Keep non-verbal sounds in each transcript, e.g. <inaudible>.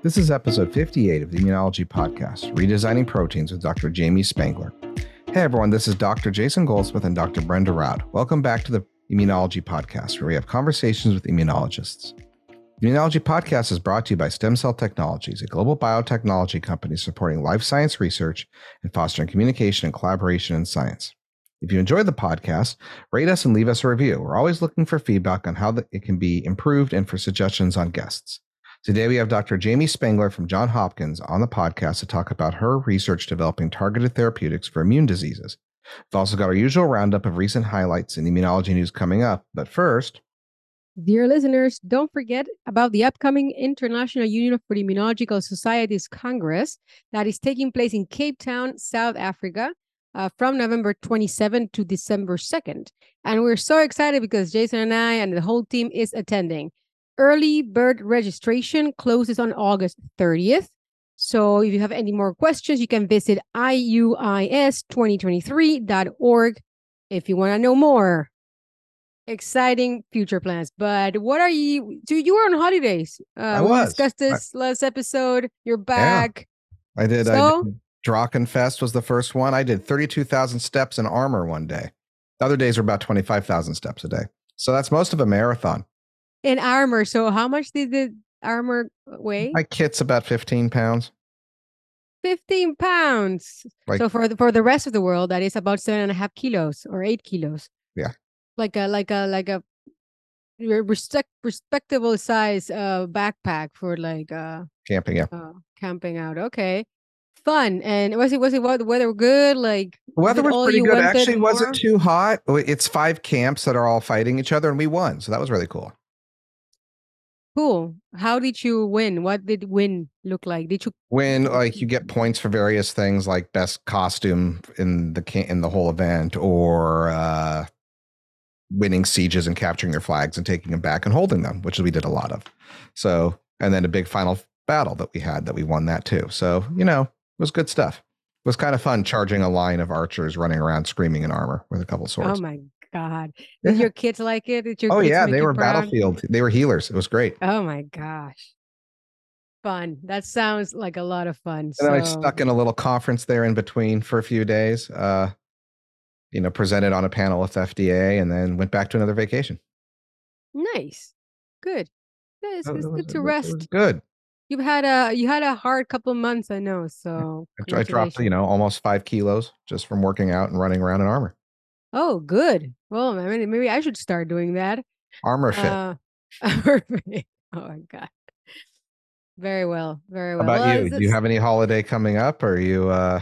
This is episode 58 of the Immunology Podcast, Redesigning Proteins with Dr. Jamie Spangler. Hey everyone, this is Dr. Jason Goldsmith and Dr. Brenda Raud. Welcome back to the Immunology Podcast, where we have conversations with immunologists. The Immunology Podcast is brought to you by Stem Cell Technologies, a global biotechnology company supporting life science research and fostering communication and collaboration in science. If you enjoyed the podcast, rate us and leave us a review. We're always looking for feedback on how it can be improved and for suggestions on guests. Today, we have Dr. Jamie Spangler from Johns Hopkins on the podcast to talk about her research developing targeted therapeutics for immune diseases. We've also got our usual roundup of recent highlights in immunology news coming up. But first, Dear listeners, don't forget about the upcoming International Union for Immunological Societies Congress that is taking place in Cape Town, South Africa, uh, from November 27 to December 2nd. And we're so excited because Jason and I and the whole team is attending. Early bird registration closes on August 30th. So if you have any more questions, you can visit iuis2023.org if you want to know more. Exciting future plans. But what are you? Do you were on holidays? Uh, I we was. discussed this last episode. You're back. Yeah, I did. So? I did Drachenfest was the first one. I did 32,000 steps in armor one day. The other days were about 25,000 steps a day. So that's most of a marathon. In armor. So how much did the armor weigh? My kit's about 15 pounds. 15 pounds. Like- so for the for the rest of the world, that is about seven and a half kilos or eight kilos. Yeah. Like a like a like a respect respectable size uh backpack for like uh, Camping, yeah. uh camping out. Okay. Fun. And was it was it what the weather good? Like The weather was pretty good. Actually, wasn't too hot. It's five camps that are all fighting each other, and we won. So that was really cool. Cool. How did you win? What did win look like? Did you win? like you get points for various things, like best costume in the in the whole event, or uh, winning sieges and capturing their flags and taking them back and holding them, which we did a lot of. So, and then a big final battle that we had that we won that too. So, you know, it was good stuff. It was kind of fun charging a line of archers running around screaming in armor with a couple swords. Oh my god. Yeah. Did your kids like it? Did your Oh yeah, they were battlefield. They were healers. It was great. Oh my gosh. Fun. That sounds like a lot of fun. And then I stuck in a little conference there in between for a few days. Uh, you know, presented on a panel with FDA, and then went back to another vacation. Nice. Good. Yeah, It's, it's good to rest. Good. You've had a you had a hard couple of months, I know. So I dropped, you know, almost five kilos just from working out and running around in armor. Oh, good. Well, maybe I should start doing that. Armor fit. Uh, <laughs> oh my god. Very well. Very How well. about Well, you? Do you have any holiday coming up? Or are you? uh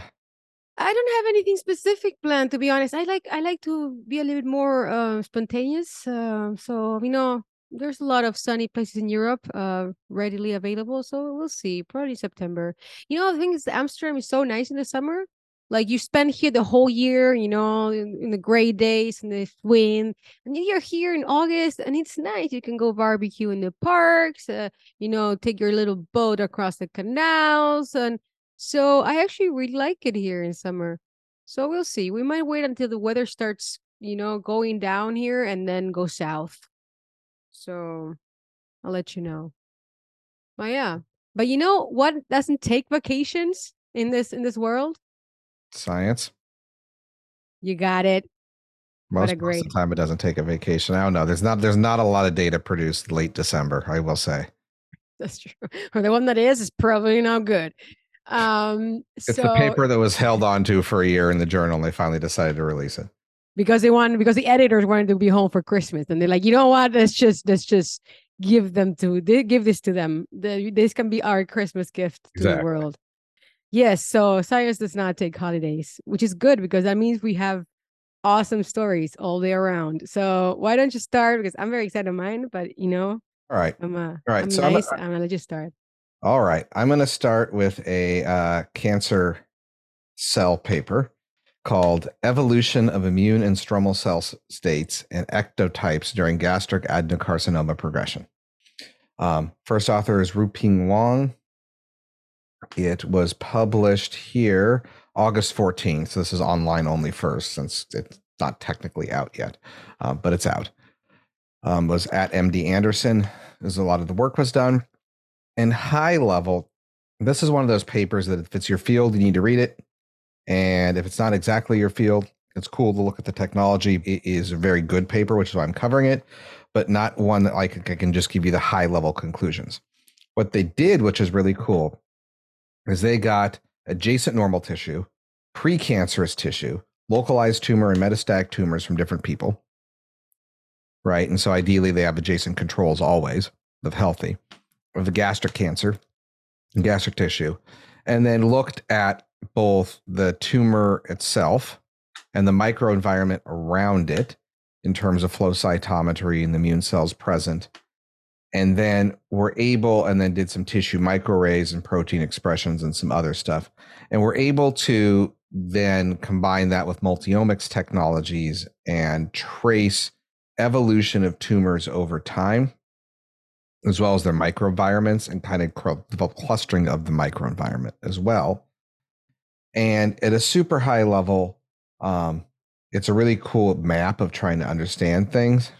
I don't have anything specific planned to be honest. I like I like to be a little bit more uh, spontaneous. Uh, so you know, there's a lot of sunny places in Europe uh, readily available. So we'll see. Probably September. You know, the thing is, Amsterdam is so nice in the summer. Like you spend here the whole year, you know, in, in the gray days and the wind, and you're here in August, and it's nice. You can go barbecue in the parks. Uh, you know, take your little boat across the canals, and so I actually really like it here in summer. So we'll see. We might wait until the weather starts, you know, going down here and then go south. So I'll let you know. But yeah. But you know what doesn't take vacations in this in this world? Science. You got it. Most, most of the time, it doesn't take a vacation. I don't know. There's not. There's not a lot of data produced late December. I will say. That's true. <laughs> Or the one that is is probably not good. Um It's so the paper that was held on to for a year in the journal, and they finally decided to release it. because they wanted because the editors wanted to be home for Christmas, and they're like, you know what? Let's just let's just give them to give this to them. The, this can be our Christmas gift to the world. Yes, so science does not take holidays, which is good because that means we have awesome stories all day around. So why don't you start? Because I'm very excited of mine, but you know, All right. I'm uh, All right, I'm so I'm- nice. I'm, gonna just start. All right. I'm going to start with a uh, cancer cell paper called Evolution of Immune and Stromal Cell States and Ectotypes During Gastric Adenocarcinoma Progression. Um, first author is Ruping Wang. It was published here August 14th. So this is online only first since it's not technically out yet, uh, but it's out. Um, was at MD Anderson. As a lot of the work was done. in high level, this is one of those papers that if it's your field, you need to read it. And if it's not exactly your field, it's cool to look at the technology. It is a very good paper, which is why I'm covering it, but not one that like I can just give you the high level conclusions. What they did, which is really cool, is they got adjacent normal tissue, precancerous tissue, localized tumor and metastatic tumors from different people. Right. And so ideally they have adjacent controls always of healthy, of the gastric cancer and gastric tissue, and then looked at both the tumor itself and the microenvironment around it in terms of flow cytometry and the immune cells present. And then we're able, and then did some tissue microarrays and protein expressions and some other stuff. And we're able to then combine that with multiomics technologies and trace evolution of tumors over time, as well as their microenvironments and kind of clustering of the microenvironment as well. And at a super high level, um, it's a really cool map of trying to understand things.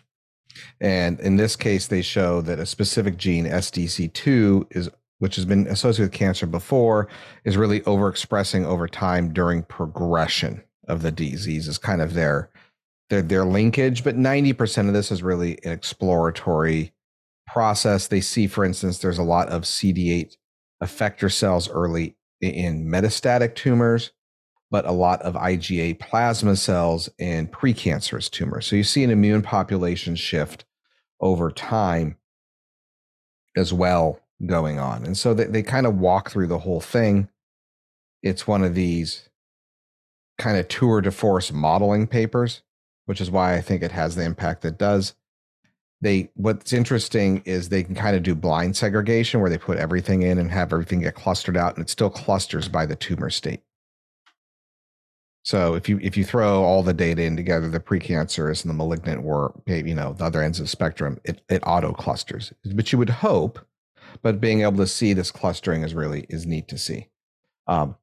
And in this case, they show that a specific gene, SDC2, is which has been associated with cancer before, is really overexpressing over time during progression of the disease. Is kind of their their their linkage, but ninety percent of this is really an exploratory process. They see, for instance, there's a lot of CD8 effector cells early in metastatic tumors but a lot of IgA plasma cells in precancerous tumors. So you see an immune population shift over time as well going on. And so they, they kind of walk through the whole thing. It's one of these kind of tour de force modeling papers, which is why I think it has the impact it does. They what's interesting is they can kind of do blind segregation where they put everything in and have everything get clustered out and it still clusters by the tumor state. So if you if you throw all the data in together, the precancerous and the malignant were you know the other ends of the spectrum, it it auto clusters. But you would hope, but being able to see this clustering is really is neat to see. Um,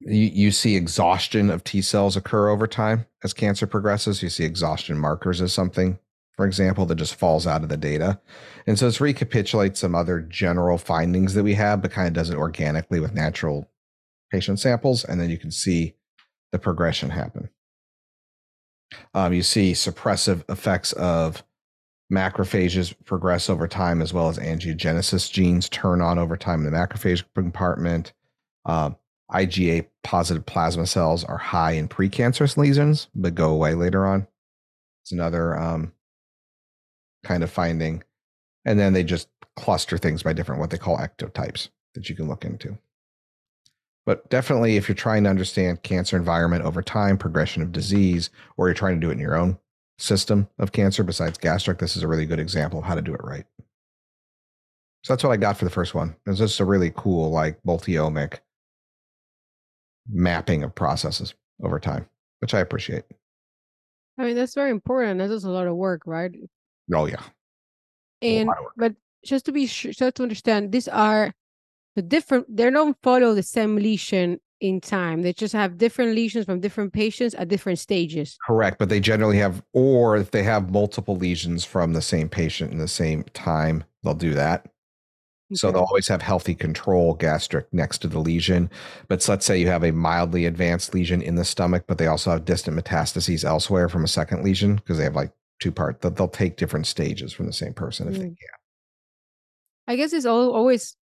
you, you see exhaustion of T cells occur over time as cancer progresses. You see exhaustion markers as something, for example, that just falls out of the data. And so it's recapitulates some other general findings that we have, but kind of does it organically with natural patient samples. And then you can see the progression happen. Um, you see suppressive effects of macrophages progress over time, as well as angiogenesis genes turn on over time in the macrophage compartment. Uh, IgA positive plasma cells are high in precancerous lesions, but go away later on. It's another um, kind of finding. And then they just cluster things by different, what they call ectotypes that you can look into. But definitely, if you're trying to understand cancer environment over time, progression of disease, or you're trying to do it in your own system of cancer besides gastric, this is a really good example of how to do it right. So that's what I got for the first one. It's just a really cool, like multi-omic mapping of processes over time, which I appreciate. I mean, that's very important. That's just a lot of work, right? Oh yeah. And but just to be sure, so to understand, these are the different they don't follow the same lesion in time. They just have different lesions from different patients at different stages. Correct, but they generally have, or if they have multiple lesions from the same patient in the same time, they'll do that. Okay. So they'll always have healthy control gastric next to the lesion. But let's say you have a mildly advanced lesion in the stomach, but they also have distant metastases elsewhere from a second lesion because they have like two part. They'll, they'll take different stages from the same person if mm. they can. I guess it's all, always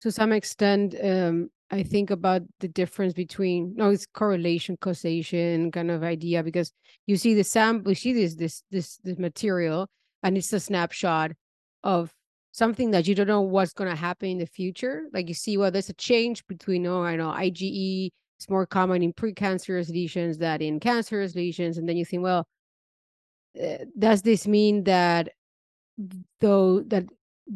to some extent um, i think about the difference between no it's correlation causation kind of idea because you see the sample you see this this this this material and it's a snapshot of something that you don't know what's going to happen in the future. Like you see well there's a change between oh i know ige is more common in precancerous lesions than in cancerous lesions. And then you think well uh, does this mean that though that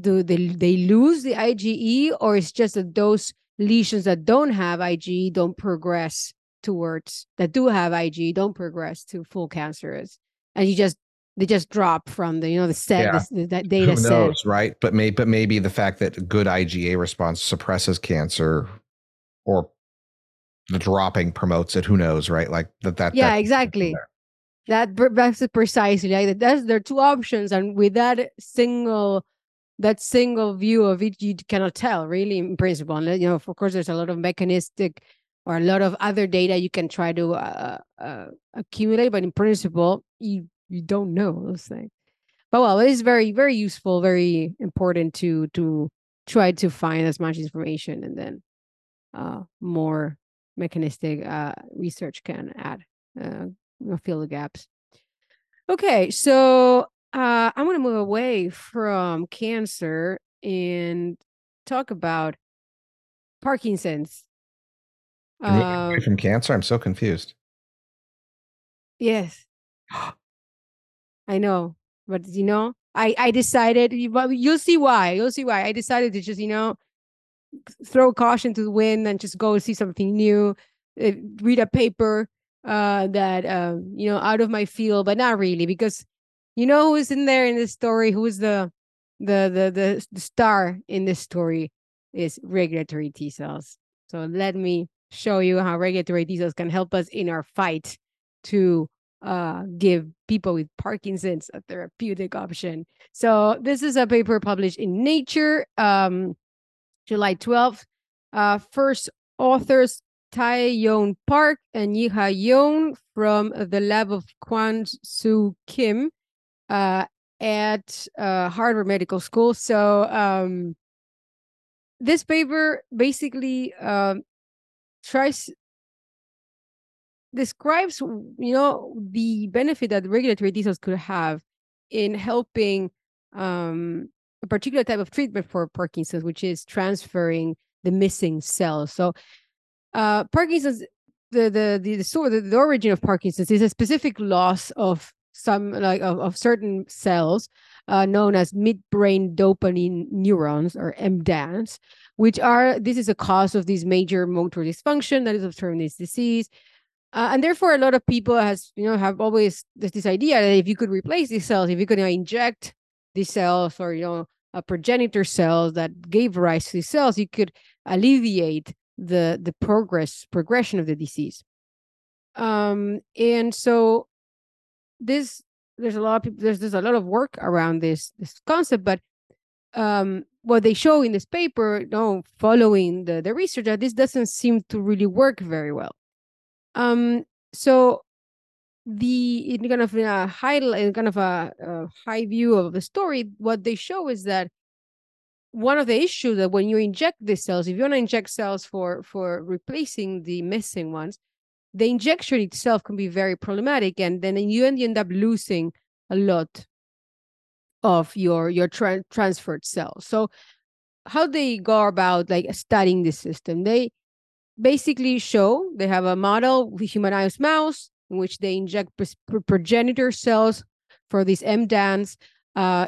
do they they lose the IgE or it's just that those lesions that don't have IgE don't progress towards that do have IgE don't progress to full cancers and you just they just drop from the you know the set yeah. the, that data Who knows, set. right? But may but maybe the fact that good IgA response suppresses cancer or the dropping promotes it. Who knows, right? Like that. That yeah, that, exactly. That that's precisely like that's there are two options, and with that single that single view of it you cannot tell really in principle you know of course there's a lot of mechanistic or a lot of other data you can try to uh, uh, accumulate but in principle you you don't know those things. But well it is very very useful very important to to try to find as much information and then uh, more mechanistic uh, research can add uh, fill the gaps. Okay so uh, I'm going to move away from cancer and talk about Parkinson's. Um, from cancer, I'm so confused. Yes, <gasps> I know, but you know, I I decided. You'll see why. You'll see why. I decided to just you know throw caution to the wind and just go see something new, uh, read a paper uh, that um, you know out of my field, but not really because you know who's in there in this story? Who's the the the the, star in this story is regulatory T cells. So let me show you how regulatory T cells can help us in our fight to uh, give people with Parkinson's a therapeutic option. So this is a paper published in Nature, um, July 12th. Uh, first authors Tai Yon Park and Yiha Yon from the lab of Kwan Soo Kim uh, at uh, Harvard Medical School. So um, this paper basically um, tries describes you know the benefit that regulatory cells could have in helping um, a particular type of treatment for Parkinson's, which is transferring the missing cells. So uh, Parkinson's the the the the, the, the origin of Parkinson's is a specific loss of some like of, of certain cells uh, known as midbrain dopamine neurons or MDANs, which are this is a cause of this major motor dysfunction that is observed in this disease. Uh, and therefore, a lot of people has you know have always this, this idea that if you could replace these cells, if you could you know, inject these cells or you know a progenitor cells that gave rise to these cells, you could alleviate the the progress progression of the disease. Um, and so this there's a lot of people there's there's a lot of work around this this concept but um what they show in this paper you know following the the research that this doesn't seem to really work very well. Um so the in kind of a high in kind of a, a high view of the story what they show is that one of the issues that when you inject these cells if you want to inject cells for for replacing the missing ones the injection itself can be very problematic and then you end up losing a lot of your your tra- transferred cells. So how they go about like studying this system? They basically show they have a model with humanized mouse in which they inject progenitor cells for these MDANs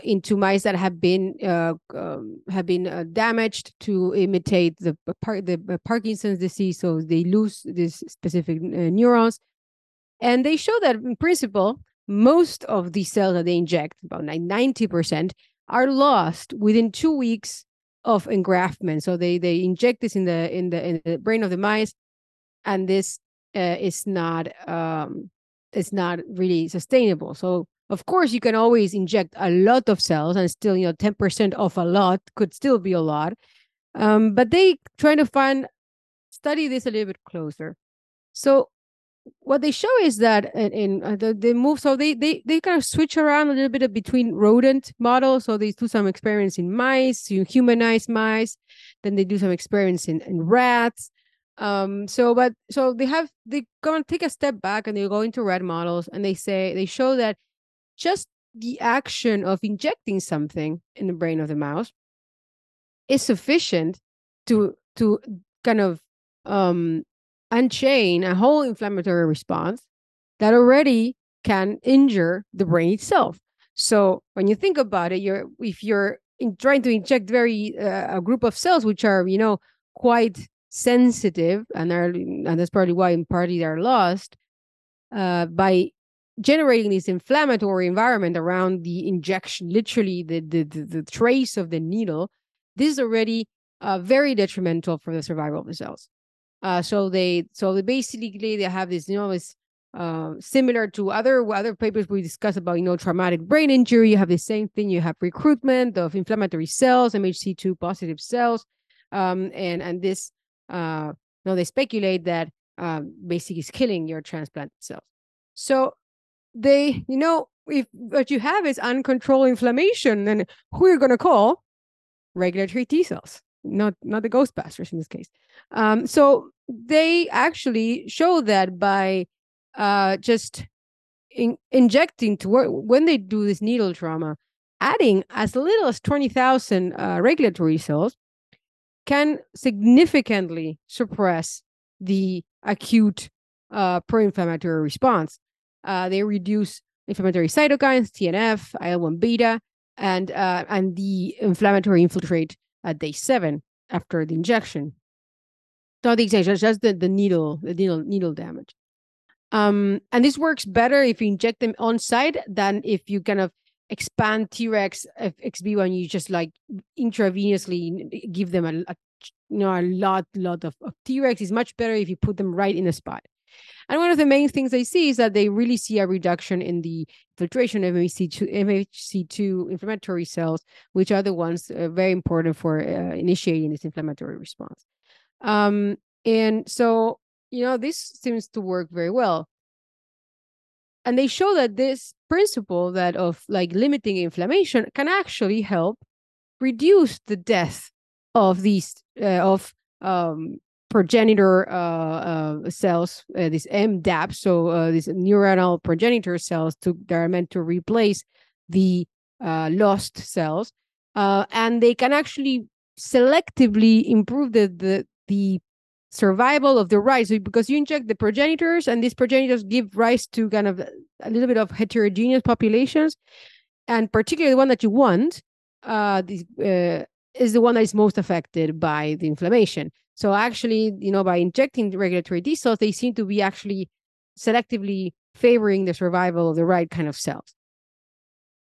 into mice that have been uh, um, have been uh, damaged to imitate the the Parkinson's disease, so they lose these specific uh, neurons, and they show that in principle most of the cells that they inject, about ninety percent, are lost within two weeks of engraftment. So they they inject this in the in the in the brain of the mice, and this uh, is not um, it's not really sustainable. So of course, you can always inject a lot of cells and still, you know, 10% of a lot could still be a lot. Um, but they trying to find, study this a little bit closer. So what they show is that in, in uh, the, they move, so they, they, they kind of switch around a little bit between rodent models. So they do some experiments in mice, you humanize mice. Then they do some experiments in, in rats. Um, so, but so they have, they go and take a step back and they go into rat models and they say, they show that just the action of injecting something in the brain of the mouse is sufficient to to kind of um, unchain a whole inflammatory response that already can injure the brain itself. So when you think about it, you're if you're in trying to inject very uh, a group of cells which are you know quite sensitive and are and that's probably why in part they're lost uh, by generating this inflammatory environment around the injection, literally the the the, the trace of the needle, this is already uh, very detrimental for the survival of the cells. Uh, so they so they basically they have this you know this uh, similar to other other papers we discussed about you know traumatic brain injury. You have the same thing. You have recruitment of inflammatory cells mhc2 positive cells. Um, and and this uh, you know they speculate that uh, basically is killing your transplant cells. So they you know if what you have is uncontrolled inflammation then who you're you going to call regulatory t cells not not the ghostbusters in this case um, so they actually show that by uh, just in, injecting to when they do this needle trauma, adding as little as 20,000 uh, regulatory cells can significantly suppress the acute uh, pro-inflammatory response. Uh, they reduce inflammatory cytokines, TNF, IL-1 beta, and uh, and the inflammatory infiltrate at day seven after the injection. Not the injection, just the, the needle, the needle needle damage. Um, and this works better if you inject them on site than if you kind of expand Tregs ex vivo and you just like intravenously give them a, a you know a lot lot of, of Tregs. It's much better if you put them right in the spot. And one of the main things they see is that they really see a reduction in the filtration of MHC2, MHC2 inflammatory cells, which are the ones uh, very important for uh, initiating this inflammatory response. Um, and so you know, this seems to work very well. And they show that this principle that of like limiting inflammation can actually help reduce the death of these uh, of um, progenitor uh, uh, cells, uh, these MDAP, so these neuronal progenitor cells to, that are meant to replace the lost cells, and they can actually selectively improve the the the survival of the rise so because you inject the progenitors and these progenitors give rise to kind of a little bit of heterogeneous populations and particularly the one that you want uh, this, uh, is the one that is most affected by the inflammation so actually you know by injecting the regulatory t cells they seem to be actually selectively favoring the survival of the right kind of cells.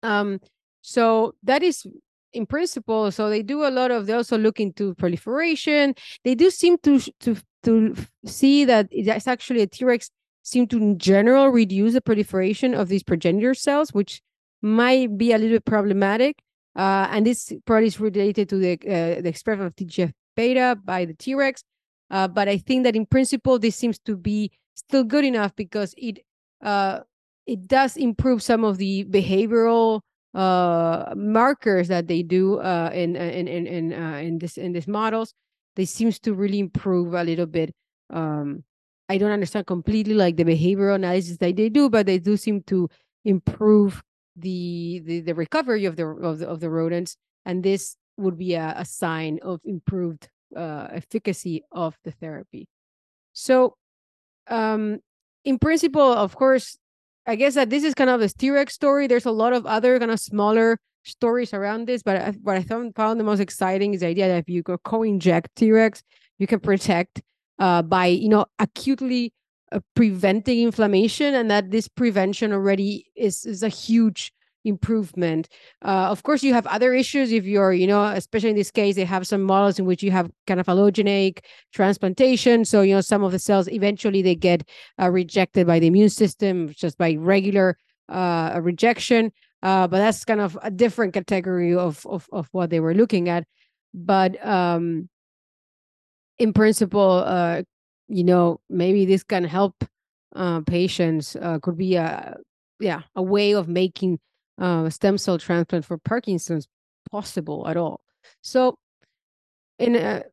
Um so that is in principle so they do a lot of they also look into proliferation. They do seem to to to see that it's actually a t-rex seem to in general reduce the proliferation of these progenitor cells which might be a little bit problematic. Uh, and this probably is related to the uh, the expression of TGF beta by the T-Rex. Uh, but I think that in principle, this seems to be still good enough because it uh, it does improve some of the behavioral uh, markers that they do uh, in uh, in in in, uh, in this in these models, they seems to really improve a little bit. Um, I don't understand completely like the behavioral analysis that they do, but they do seem to improve the the, the recovery of the, of the of the rodents, and this would be a, a sign of improved uh, efficacy of the therapy. So, um, in principle, of course, I guess that this is kind of the T-Rex story. There's a lot of other kind of smaller stories around this, but I, what I found, found the most exciting is the idea that if you co-inject T-Rex, you can protect uh, by you know acutely uh, preventing inflammation, and that this prevention already is is a huge improvement. Uh, of course, you have other issues if you're, you know, especially in this case, they have some models in which you have kind of allogeneic transplantation. So, you know, some of the cells eventually they get uh, rejected by the immune system just by regular uh, rejection. Uh, but that's kind of a different category of, of, of what they were looking at. But um, in principle, uh, you know, maybe this can help uh, patients. Could be a yeah a way of making uh, stem cell transplant for Parkinson's possible at all. So, in a,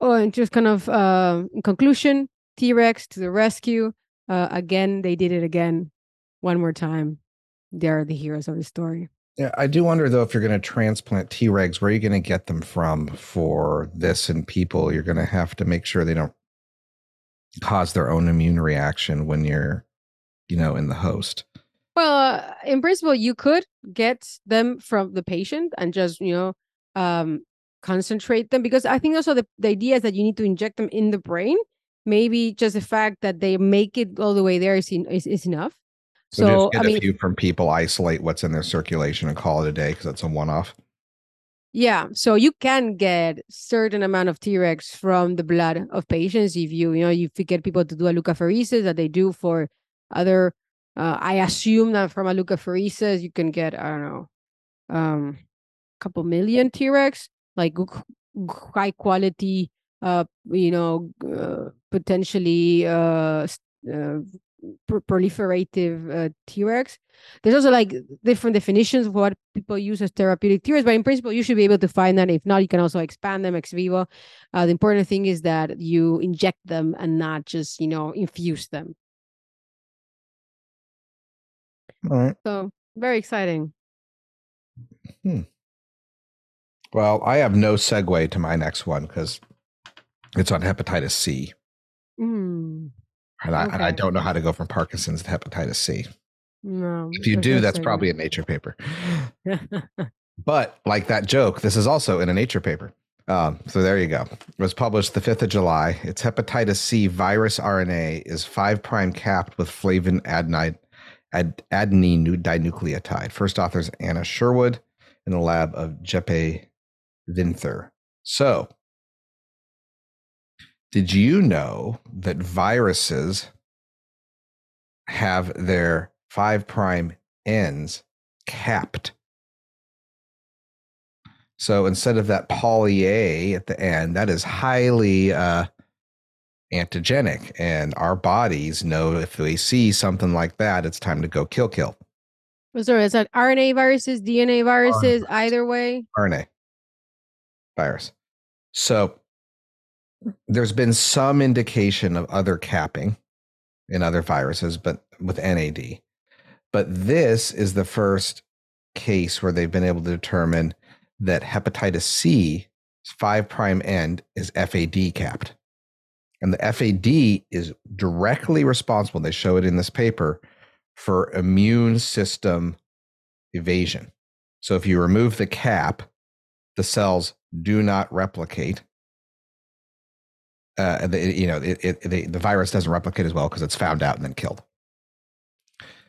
oh, and just kind of uh, in conclusion, T Rex to the rescue. Uh, again, they did it again, one more time. They are the heroes of the story. Yeah, I do wonder though if you're going to transplant T Regs, where are you going to get them from for this in people? You're going to have to make sure they don't cause their own immune reaction when you're, you know, in the host. Well, uh, in principle, you could get them from the patient and just, you know, um, concentrate them because I think also the, the idea is that you need to inject them in the brain. Maybe just the fact that they make it all the way there is, in, is, is enough. So, so get I a mean, few from people, isolate what's in their circulation and call it a day because that's a one off. Yeah, so you can get certain amount of Tregs from the blood of patients if you, you know, if you get people to do a leukapheresis that they do for other. Uh, I assume that from a leukapheresis you can get I don't know, um, a couple million Tregs, like high quality, uh, you know, uh, potentially uh, uh proliferative uh, Tregs. There's also like different definitions of what people use as therapeutic Tregs, but in principle, you should be able to find that. If not, you can also expand them ex vivo. Uh, the important thing is that you inject them and not just, you know, infuse them. All right. So very exciting. Hmm. Well, I have no segue to my next one because it's on hepatitis C. Mm. And, I, and I don't know how to go from Parkinson's to hepatitis C. No. If you do, that's probably a nature paper. <laughs> but like that joke, this is also in a nature paper. Um, so there you go. It was published the 5th of July. It's hepatitis C virus RNA is 5 prime capped with flavin adenine, ad, adenine dinucleotide. First authors Anna Sherwood in the lab of Jeppe Vinther. So did you know that viruses have their five prime ends capped? So instead of that poly A at the end, that is highly uh, antigenic. And our bodies know if they see something like that, it's time to go kill, kill. So is that RNA viruses, DNA viruses, RNA. either way? RNA virus. So there's been some indication of other capping in other viruses, but with NAD. But this is the first case where they've been able to determine that hepatitis C five prime end is FAD capped. And the FAD is directly responsible, they show it in this paper, for immune system evasion. So if you remove the cap, the cells do not replicate uh, the, you know, it, it, the, the virus doesn't replicate as well because it's found out and then killed.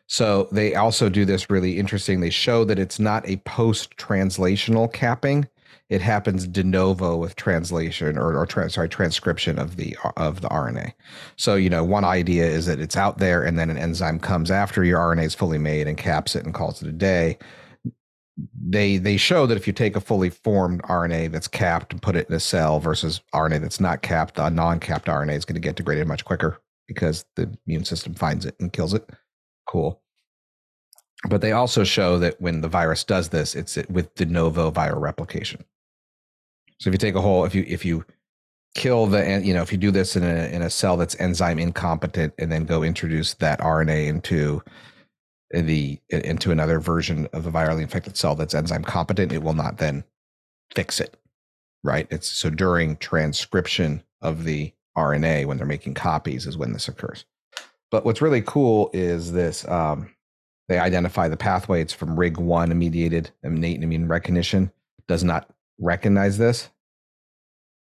So they also do this really interesting. They show that it's not a post translational capping. It happens de novo with translation or, or trans, sorry transcription of the of the RNA. So you know one idea is that it's out there and then an enzyme comes after your RNA is fully made and caps it and calls it a day they they show that if you take a fully formed RNA that's capped and put it in a cell versus RNA that's not capped, a non-capped RNA is going to get degraded much quicker because the immune system finds it and kills it. Cool. But they also show that when the virus does this, it's with de novo viral replication. So if you take a whole, if you if you kill the, you know, if you do this in a in a cell that's enzyme incompetent, and then go introduce that RNA into the into another version of the virally infected cell that's enzyme competent, it will not then fix it. Right? It's so during transcription of the RNA when they're making copies is when this occurs. But what's really cool is this um, they identify the pathway. It's from RIG1 mediated innate immune recognition, does not recognize this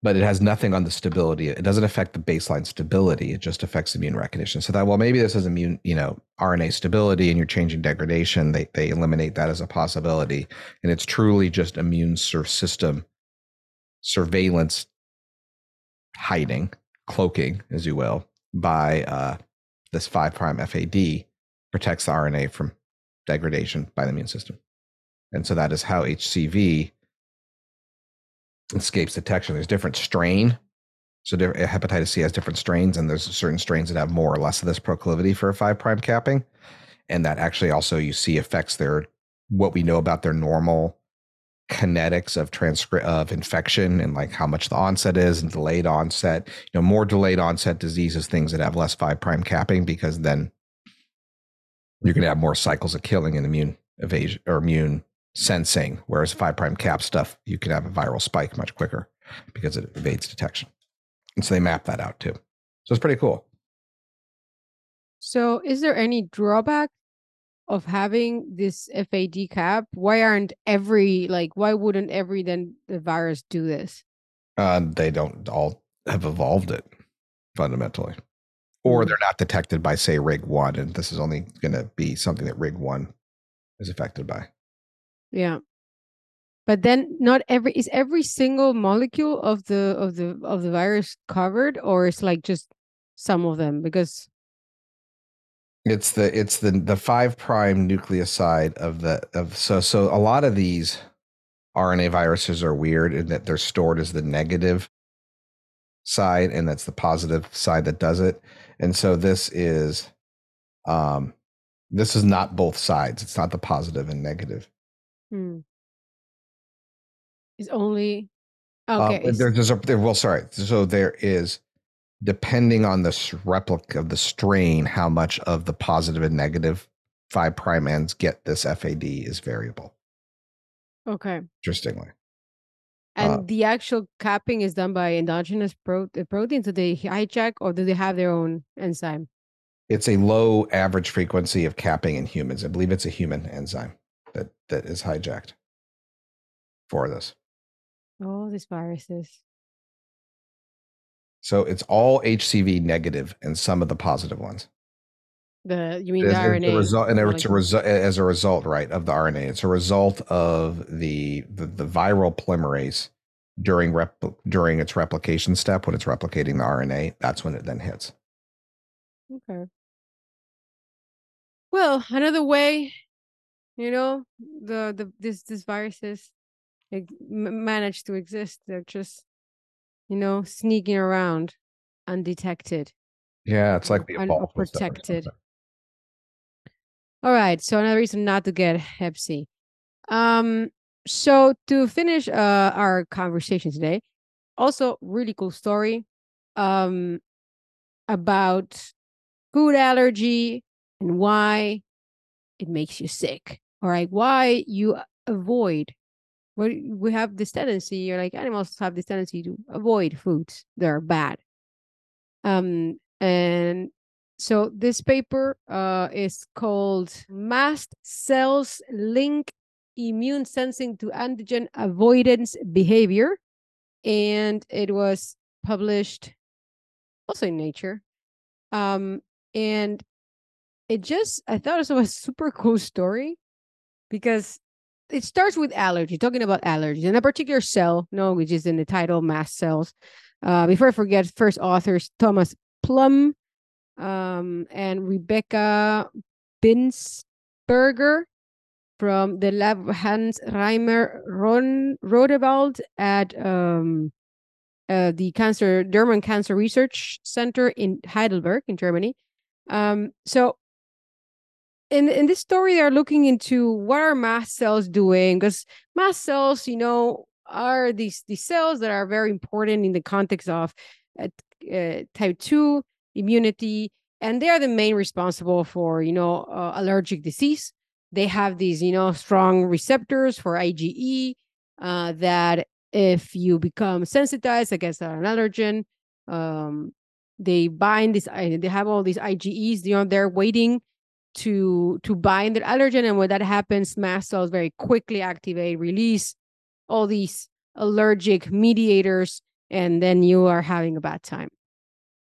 but it has nothing on the stability. It doesn't affect the baseline stability. It just affects immune recognition. So that well, maybe this is immune, you know, RNA stability, and you're changing degradation. They they eliminate that as a possibility, and it's truly just immune system surveillance, hiding, cloaking, as you will, by uh, this five prime FAD protects the RNA from degradation by the immune system, and so that is how HCV escapes detection. There's different strain. So uh, hepatitis C has different strains, and there's certain strains that have more or less of this proclivity for a five prime capping, and that actually also you see affects their what we know about their normal kinetics of transcri- of infection and like how much the onset is and delayed onset. You know, more delayed onset diseases, things that have less five prime capping, because then you're going to have more cycles of killing and immune evasion or immune sensing, whereas five prime cap stuff, you can have a viral spike much quicker because it evades detection. And so they map that out too. So it's pretty cool. So is there any drawback of having this FAD cap? Why aren't every like why wouldn't every then the virus do this? Uh, they don't all have evolved it fundamentally. Or hmm. they're not detected by say rig one, and this is only gonna be something that rig one is affected by. Yeah. But then not every is every single molecule of the of the of the virus covered or it's like just some of them because It's the it's the the five prime nucleoside of the of so so a lot of these RNA viruses are weird in that they're stored as the negative side and that's the positive side that does it. And so this is um this is not both sides. It's not the positive and negative. Hmm. It's only Uh, okay. it's- there, there's a there, well, sorry. So there is, depending on the replica of the strain, how much of the positive and negative five prime ends get this FAD is variable. okay. Interestingly, And Uh, the actual capping is done by endogenous pro- uh, proteins. Do they hijack or do they have their own enzyme? it's a low average frequency of capping in humans. I believe it's a human enzyme that that is hijacked for this. Oh, these viruses. So it's all HCV negative and some of the positive ones. The you mean as, the RNA? result, and it's a result as a result, right, of the RNA. It's a result of the the, the viral polymerase during rep, during its replication step when it's replicating the RNA. That's when it then hits. Okay. Well, another way, you know, the the this this viruses manage to exist. They're just, you know, sneaking around undetected. Yeah, it's like the Un- evolved stuff or unprotected. All right. So another reason not to get Hep C. Um. So to finish uh our conversation today, also really cool story, um, about food allergy and why it makes you sick. All right, why you avoid. We have this tendency, or like animals have this tendency to avoid foods that are bad. Um, and so this paper uh, is called Mast Cells Link Immune Sensing to Antigen Avoidance Behavior. And it was published also in Nature. Um, and it just, I thought it was a super cool story because it starts with allergy, talking about allergies and a particular cell, no, which is in the title, mast cells. Uh, before I forget, first authors Thomas Plum um, and Rebecca Binsberger from the lab Hans Reimer Ron Rodewald at um, uh, the Cancer German Cancer Research Center in Heidelberg in Germany. Um, so in in this story, they're looking into what are mast cells doing because mast cells, you know, are these these cells that are very important in the context of uh, uh, type two immunity, and they are the main responsible for you know uh, allergic disease. They have these you know strong receptors for IgE uh, that if you become sensitized against an allergen, um, they bind this. They have all these IgEs. You know, they're waiting to to bind the allergen, and when that happens, mast cells very quickly activate, release all these allergic mediators, and then you are having a bad time.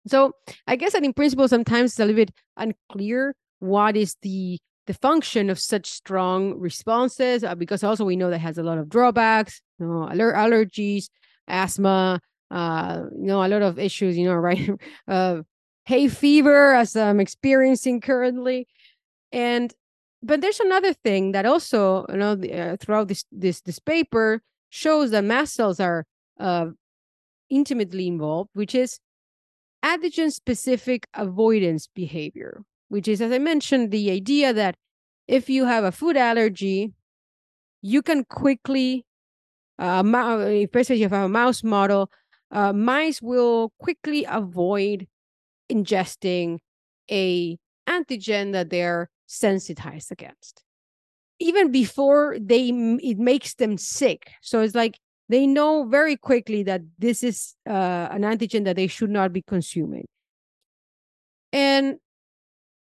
So I guess that in principle, sometimes it's a little bit unclear what is the the function of such strong responses, uh, because also we know that has a lot of drawbacks, you know, aller- allergies, asthma, uh, you know, a lot of issues, you know, <laughs> right? uh, hay fever, as I'm experiencing currently, and but there's another thing that also, you know, uh, throughout this this this paper shows that mast cells are uh, intimately involved, which is antigen specific avoidance behavior, which is, as I mentioned, the idea that if you have a food allergy, you can quickly, uh, especially if you have a mouse model, uh, mice will quickly avoid ingesting a antigen that they're sensitized against. Even before they it makes them sick. So it's like they know very quickly that this is uh, an antigen that they should not be consuming. And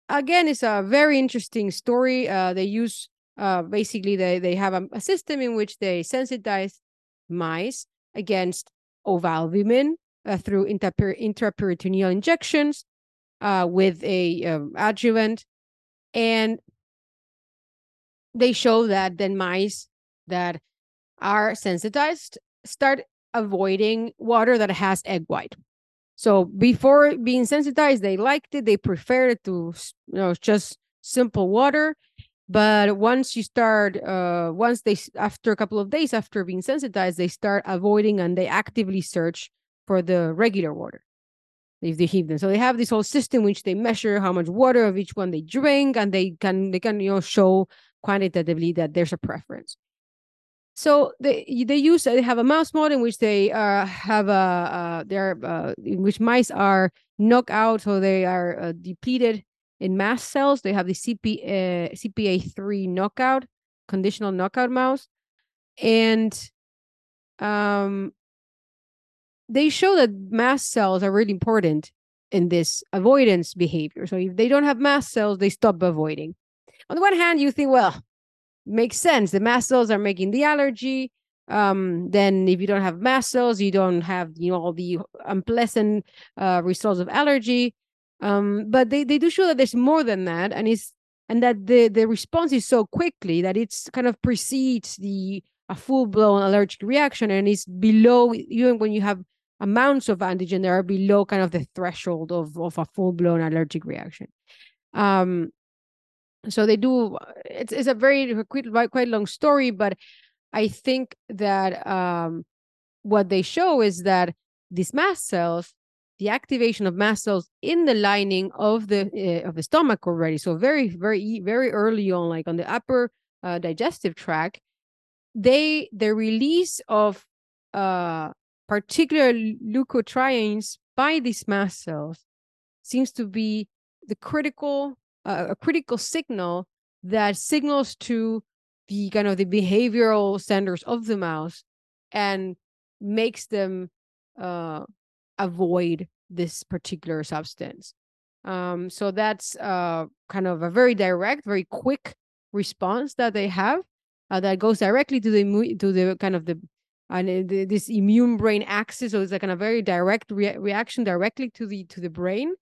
again it's a very interesting story. Uh, they use uh, basically they, they have a, a system in which they sensitize mice against ovalbumin uh, through intraper- intraperitoneal injections uh, with a um, adjuvant. And they show that then mice that are sensitized start avoiding water that has egg white So before being sensitized, they liked it. They preferred it to you know just simple water. But once you start, uh, once they after a couple of days after being sensitized, they start avoiding and they actively search for the regular water if they heave them. So they have this whole system which they measure how much water of each one they drink, and they can they can you know show quantitatively that there's a preference. So they they use they have a mouse model in which they uh, have a uh, they're uh, in which mice are knocked out, so they are uh, depleted in mast cells. They have the CP, uh, CPA three knockout conditional knockout mouse, and um they show that mast cells are really important in this avoidance behavior. So if they don't have mast cells, they stop avoiding. On the one hand, you think, well, makes sense. The mast cells are making the allergy. Um, then if you don't have mast cells, you don't have you know all the unpleasant uh, results of allergy. Um, but they, they do show that there's more than that, and it's and that the the response is so quickly that it's kind of precedes the a full blown allergic reaction, and it's below even when you have amounts of antigen that are below kind of the threshold of, of a full-blown allergic reaction um so they do it's, it's a very quite, quite long story but i think that um what they show is that these mast cells the activation of mast cells in the lining of the uh, of the stomach already so very very very early on like on the upper uh, digestive tract they the release of uh particular leukotrienes by these mast cells seems to be the critical a critical signal that signals to the kind of the behavioral centers of the mouse and makes them uh, avoid this particular substance. Um, so that's uh, kind of a very direct, very quick response that they have uh, that goes directly to the to the kind of the and this immune brain axis so it's like a very direct re- reaction directly to the to the brain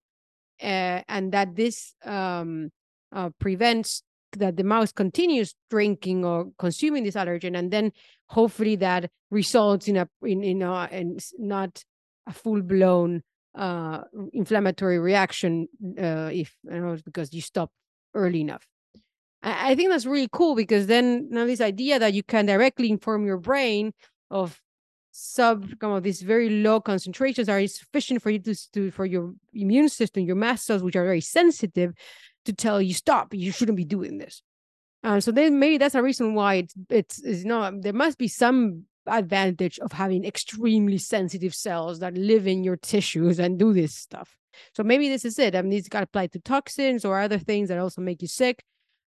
uh, and that this um, uh, prevents that the mouse continues drinking or consuming this allergen and then hopefully that results in a in in a, in not a full blown uh, inflammatory reaction uh, if you know because you stop early enough. I, I think that's really cool because then now this idea that you can directly inform your brain of sub kind of these very low concentrations are sufficient for you to, to for your immune system, your mast cells, which are very sensitive, to tell you stop. You shouldn't be doing this. Um, so then maybe that's a reason why it's it's, it's know there must be some advantage of having extremely sensitive cells that live in your tissues and do this stuff. So maybe this is it. I mean, it's got applied to toxins or other things that also make you sick.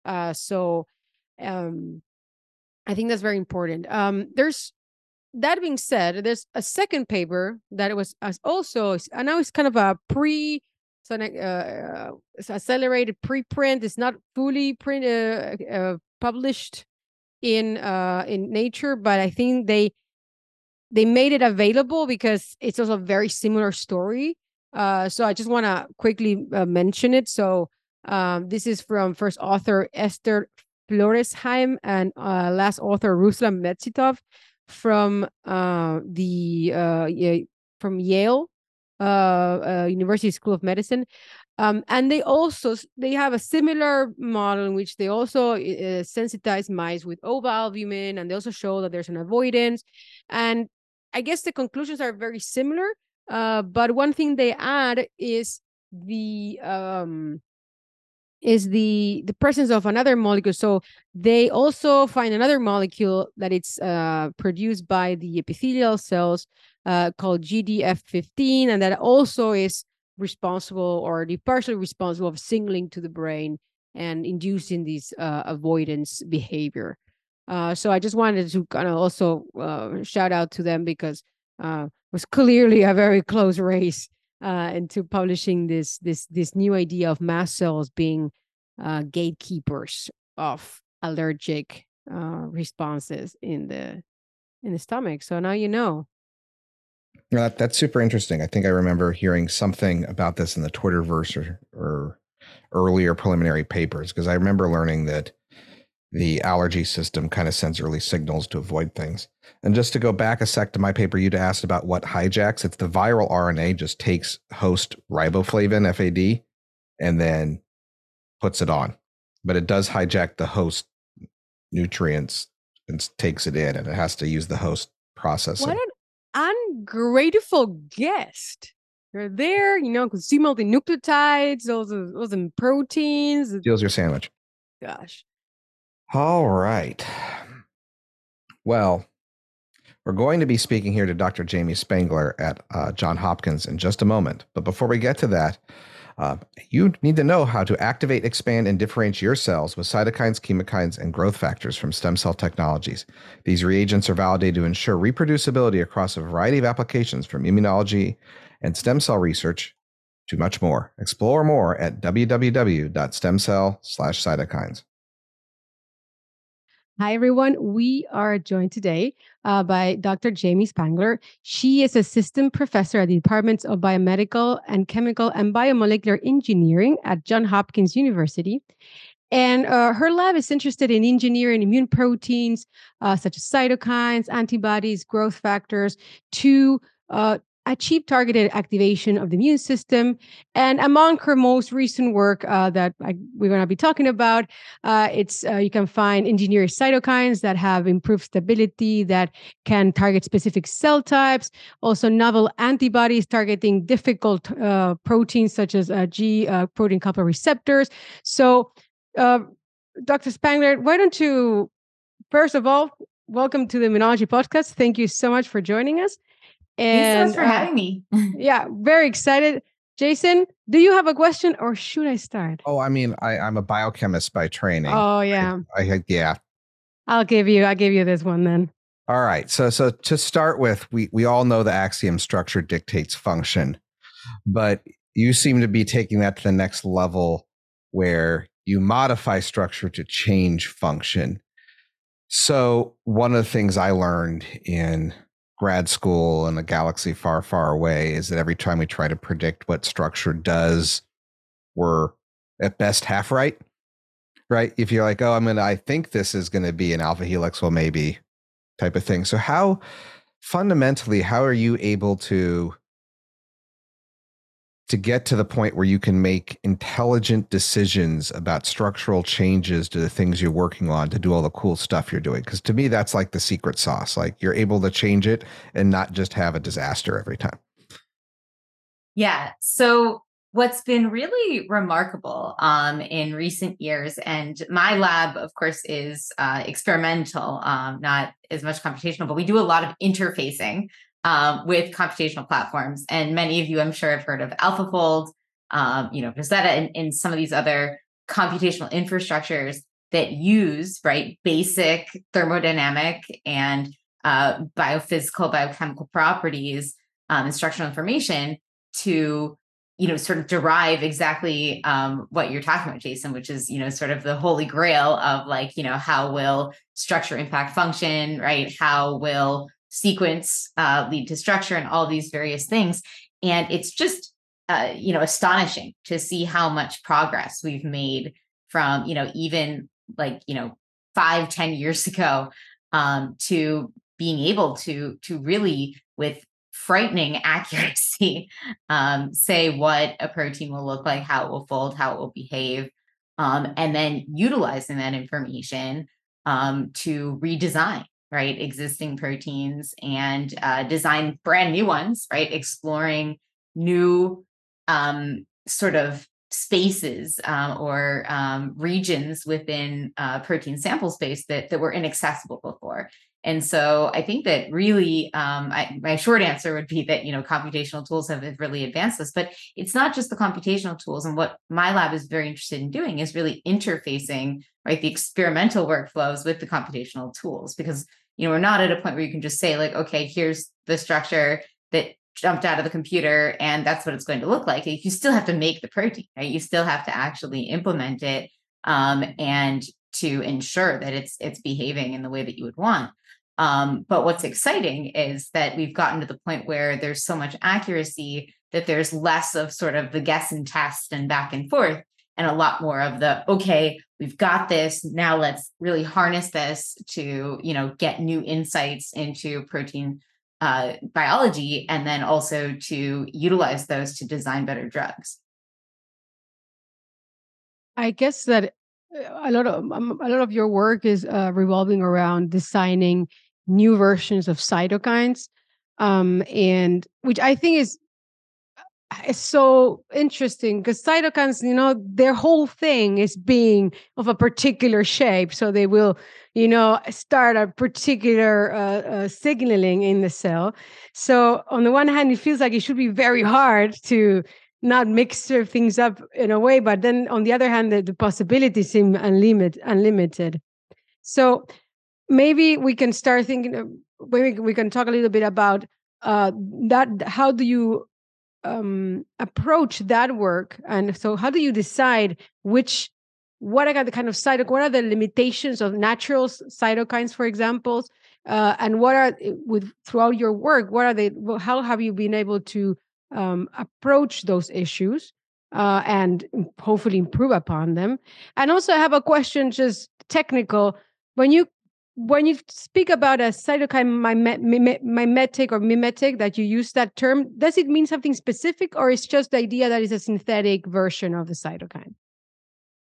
Uh, so um, I think that's very important. Um, there's that being said, there's a second paper that was also, I know it's kind of a pre, so uh, accelerated preprint. It's not fully print uh, uh, published in uh in Nature, but I think they they made it available because it's also a very similar story. Uh, so I just want to quickly uh, mention it. So um, this is from first author Esther Floresheim and uh, last author Ruslan Metsitov from uh, the uh, from Yale uh, uh, University School of Medicine. Um, and they also they have a similar model in which they also uh, sensitize mice with ovalbumin, and they also show that there's an avoidance. And I guess the conclusions are very similar. Uh, but one thing they add is the um, is the the presence of another molecule. So they also find another molecule that it's uh, produced by the epithelial cells uh, called gdf15 and that also is responsible or the partially responsible of signaling to the brain and inducing this uh, avoidance behavior. Uh, so i just wanted to kind of also uh, shout out to them because uh, it was clearly a very close race uh, into publishing this this this new idea of mast cells being uh, gatekeepers of allergic uh, responses in the in the stomach. So now you know. That, that's super interesting. I think I remember hearing something about this in the Twitterverse or, or earlier preliminary papers because I remember learning that the allergy system kind of sends early signals to avoid things. And just to go back a sec to my paper, you'd asked about what hijacks. It's the viral RNA just takes host riboflavin, FAD, and then puts it on. But it does hijack the host nutrients and takes it in, and it has to use the host processing. What an ungrateful guest. You're there, you know, consume all the nucleotides, those, those proteins. Steals your sandwich. Gosh. All right. Well, we're going to be speaking here to Dr. Jamie Spangler at uh, John Hopkins in just a moment. But before we get to that, uh, you need to know how to activate, expand, and differentiate your cells with cytokines, chemokines, and growth factors from stem cell technologies. These reagents are validated to ensure reproducibility across a variety of applications from immunology and stem cell research to much more. Explore more at www.stemcell/cytokines. Hi, everyone. We are joined today uh, by Dr. Jamie Spangler. She is assistant professor at the Departments of Biomedical and Chemical and Biomolecular Engineering at Johns Hopkins University. And uh, her lab is interested in engineering immune proteins uh, such as cytokines, antibodies, growth factors to uh, achieve targeted activation of the immune system. And among her most recent work uh, that I, we're going to be talking about, uh, it's uh, you can find engineered cytokines that have improved stability that can target specific cell types. Also, novel antibodies targeting difficult uh, proteins such as uh, G uh, protein coupled receptors. So, Dr. Spangler, why don't you first of all welcome to the Immunology Podcast? Thank you so much for joining us. And Thanks so much for uh, having me. <laughs> yeah, very excited. Jason, do you have a question or should I start? Oh, I mean, I, I'm a biochemist by training. Oh, yeah. I, I yeah. I'll give you, I'll give you this one then. All right. So so to start with, we we all know the axiom structure dictates function. But you seem to be taking that to the next level where you modify structure to change function. So one of the things I learned in grad school in a galaxy far, far away is that every time we try to predict what structure does, we're at best half right. Right. If you're like, oh, I'm to, I think this is going to be an alpha helix, well, maybe type of thing. So, how fundamentally, how are you able to to get to the point where you can make intelligent decisions about structural changes to the things you're working on to do all the cool stuff you're doing. Because to me that's like the secret sauce. Like you're able to change it and not just have a disaster every time. Yeah. So what's been really remarkable um, in recent years and my lab of course is uh, experimental um, not as much computational but we do a lot of interfacing um, with computational platforms. And many of you, I'm sure, have heard of AlphaFold, um, you know, Rosetta, and, and some of these other computational infrastructures that use right basic thermodynamic and uh, biophysical biochemical properties um, instructional information to you know sort of derive exactly um, what you're talking about jason which is you know sort of the holy grail of like you know how will structure impact function right how will sequence uh, lead to structure and all these various things. And it's just uh, you know astonishing to see how much progress we've made from you know even like you know five ten years ago um, to being able to to really with frightening <laughs> accuracy um, say what a protein will look like how it will fold how it will behave um, and then utilizing that information um, to redesign right existing proteins and uh, design brand new ones right exploring new um, sort of spaces um, or um, regions within uh, protein sample space that, that were inaccessible before. And so i think that really um, I, my short answer would be that you know computational tools have really advanced this but it's not just the computational tools and what my lab is very interested in doing is really interfacing right? The experimental workflows with the computational tools because you know we're not at a point where you can just say like okay here's the structure that jumped out of the computer and that's what it's going to look like. You still have to make the protein right? You still have to actually implement it um, and to ensure that it's it's behaving in the way that you would want. Um, but what's exciting is that we've gotten to the point where there's so much accuracy that there's less of sort of the guess and test and back and forth and a lot more of the okay we've got this now let's really harness this to you know get new insights into protein uh, biology and then also to utilize those to design better drugs. I guess that uh, a lot of um, a lot of your work is uh, revolving around designing new versions of cytokines um, and which i think is it's so interesting because cytokines, you know, their whole thing is being of a particular shape. So they will, you know, start a particular uh, uh, signaling in the cell. So on the one hand, it feels like it should be very hard to not mix things up in a way, but then on the other hand, the, the possibilities seem unlimited. Unlimited. So maybe we can start thinking. Maybe we can talk a little bit about uh, that. How do you um, approach that work? And so, how do you decide which, what are the kind of cytokine, what are the limitations of natural cytokines, for example? Uh, and what are eh, with throughout your work? What are they? How have you been able to um, approach those issues uh, and hopefully improve upon them? And also, I have a question, just technical. When you when you speak about a cytokine mimetic or mimetic that you use that term does it mean something specific or is just the idea that it's a synthetic version of the cytokine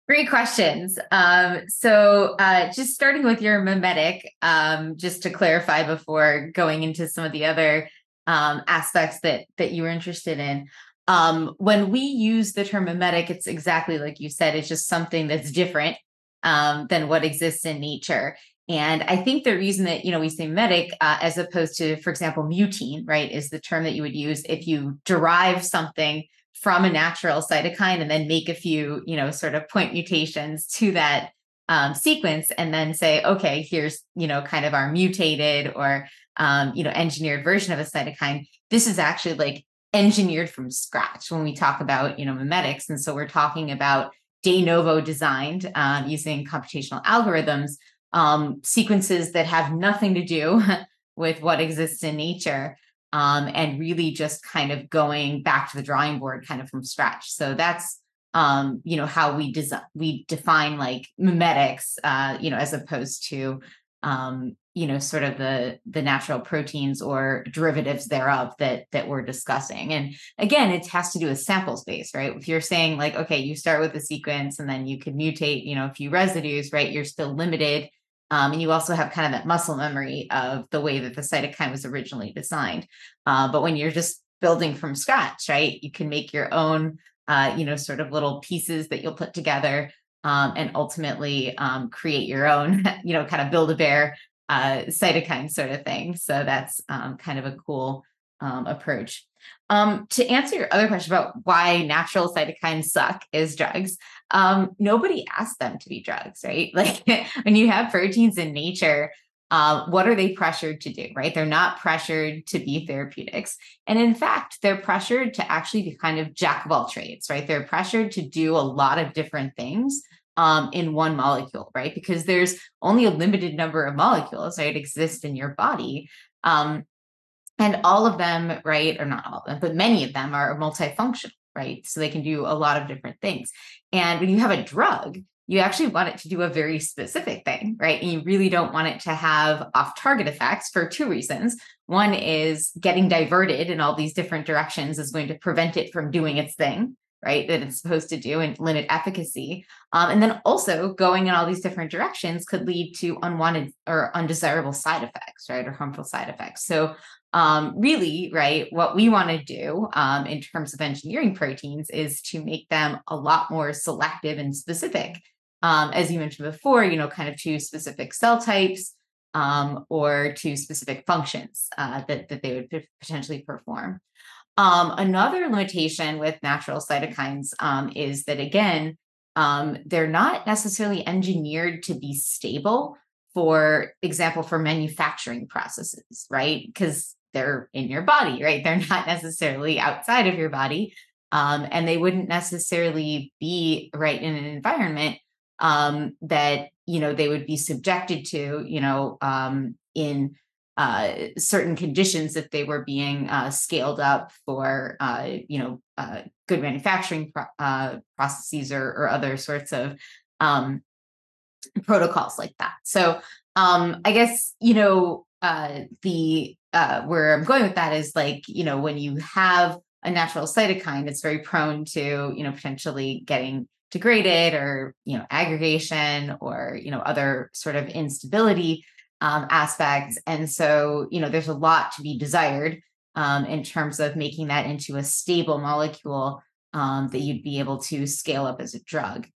Great questions. Um, so, uh, just starting with your mimetic, um, just to clarify before going into some of the other um, aspects that that you were interested in. Um, when we use the term mimetic, it's exactly like you said. It's just something that's different um, than what exists in nature. And I think the reason that, you know, we say medic uh, as opposed to, for example, mutine, right, is the term that you would use if you derive something from a natural cytokine and then make a few, you know, sort of point mutations to that um, sequence and then say, okay, here's, you know, kind of our mutated or, um, you know, engineered version of a cytokine. This is actually like engineered from scratch when we talk about, you know, mimetics. And so we're talking about de novo designed uh, using computational algorithms um, sequences that have nothing to do <laughs> with what exists in nature um, and really just kind of going back to the drawing board kind of from scratch. So that's um, you know how we design we define like mimetics uh, you know as opposed to um, you know sort of the the natural proteins or derivatives thereof that that we're discussing. And again it has to do with sample space right? If you're saying like okay you start with a sequence and then you could mutate you know a few residues right? You're still limited um, and you also have kind of that muscle memory of the way that the cytokine was originally designed. Uh, but when you're just building from scratch, right, you can make your own, uh, you know, sort of little pieces that you'll put together um, and ultimately um, create your own, <laughs> you know, kind of build a bear uh, cytokine sort of thing. So that's um, kind of a cool um, approach. Um, to answer your other question about why natural cytokines suck as drugs, um, nobody asked them to be drugs, right? <laughs> Like when you have proteins in nature, uh, what are they pressured to do, right? They're not pressured to be therapeutics. And in fact, they're pressured to actually be kind of jack of all trades, right? They're pressured to do a lot of different things um, in one molecule, right? Because there's only a limited number of molecules, right, exist in your body. Um, and all of them, right, or not all of them, but many of them are multifunctional, right? So they can do a lot of different things. And when you have a drug, you actually want it to do a very specific thing, right? And you really don't want it to have off target effects for two reasons. One is getting diverted in all these different directions is going to prevent it from doing its thing, right? That it's supposed to do and limit efficacy. Um, and then also going in all these different directions could lead to unwanted or undesirable side effects, right? Or harmful side effects. So um, really, right, what we want to do um, in terms of engineering proteins is to make them a lot more selective and specific. Um, as you mentioned before, you know, kind of to specific cell types um, or to specific functions uh, that, that they would potentially perform. Um, another limitation with natural cytokines um, is that, again, they're not necessarily engineered to be stable for example for manufacturing processes right because they're in your body, right? They're not <laughs> necessarily outside of your body. Um, and they wouldn't necessarily be right in an environment um, that you know they would be subjected to you know um, in uh, certain conditions if they were being uh, scaled up for uh, you know uh, good manufacturing pro- uh, processes or, or, other sorts of um, protocols like that. So um, I guess you know uh, the where I'm going with that is like you know when you have a natural cytokine, it's very prone to you know potentially getting degraded or you know aggregation or you know other sort of instability um, aspects. And so, you know, there's a lot to be desired um, in terms of making that into a stable molecule um, that you'd be able to scale up as a drug.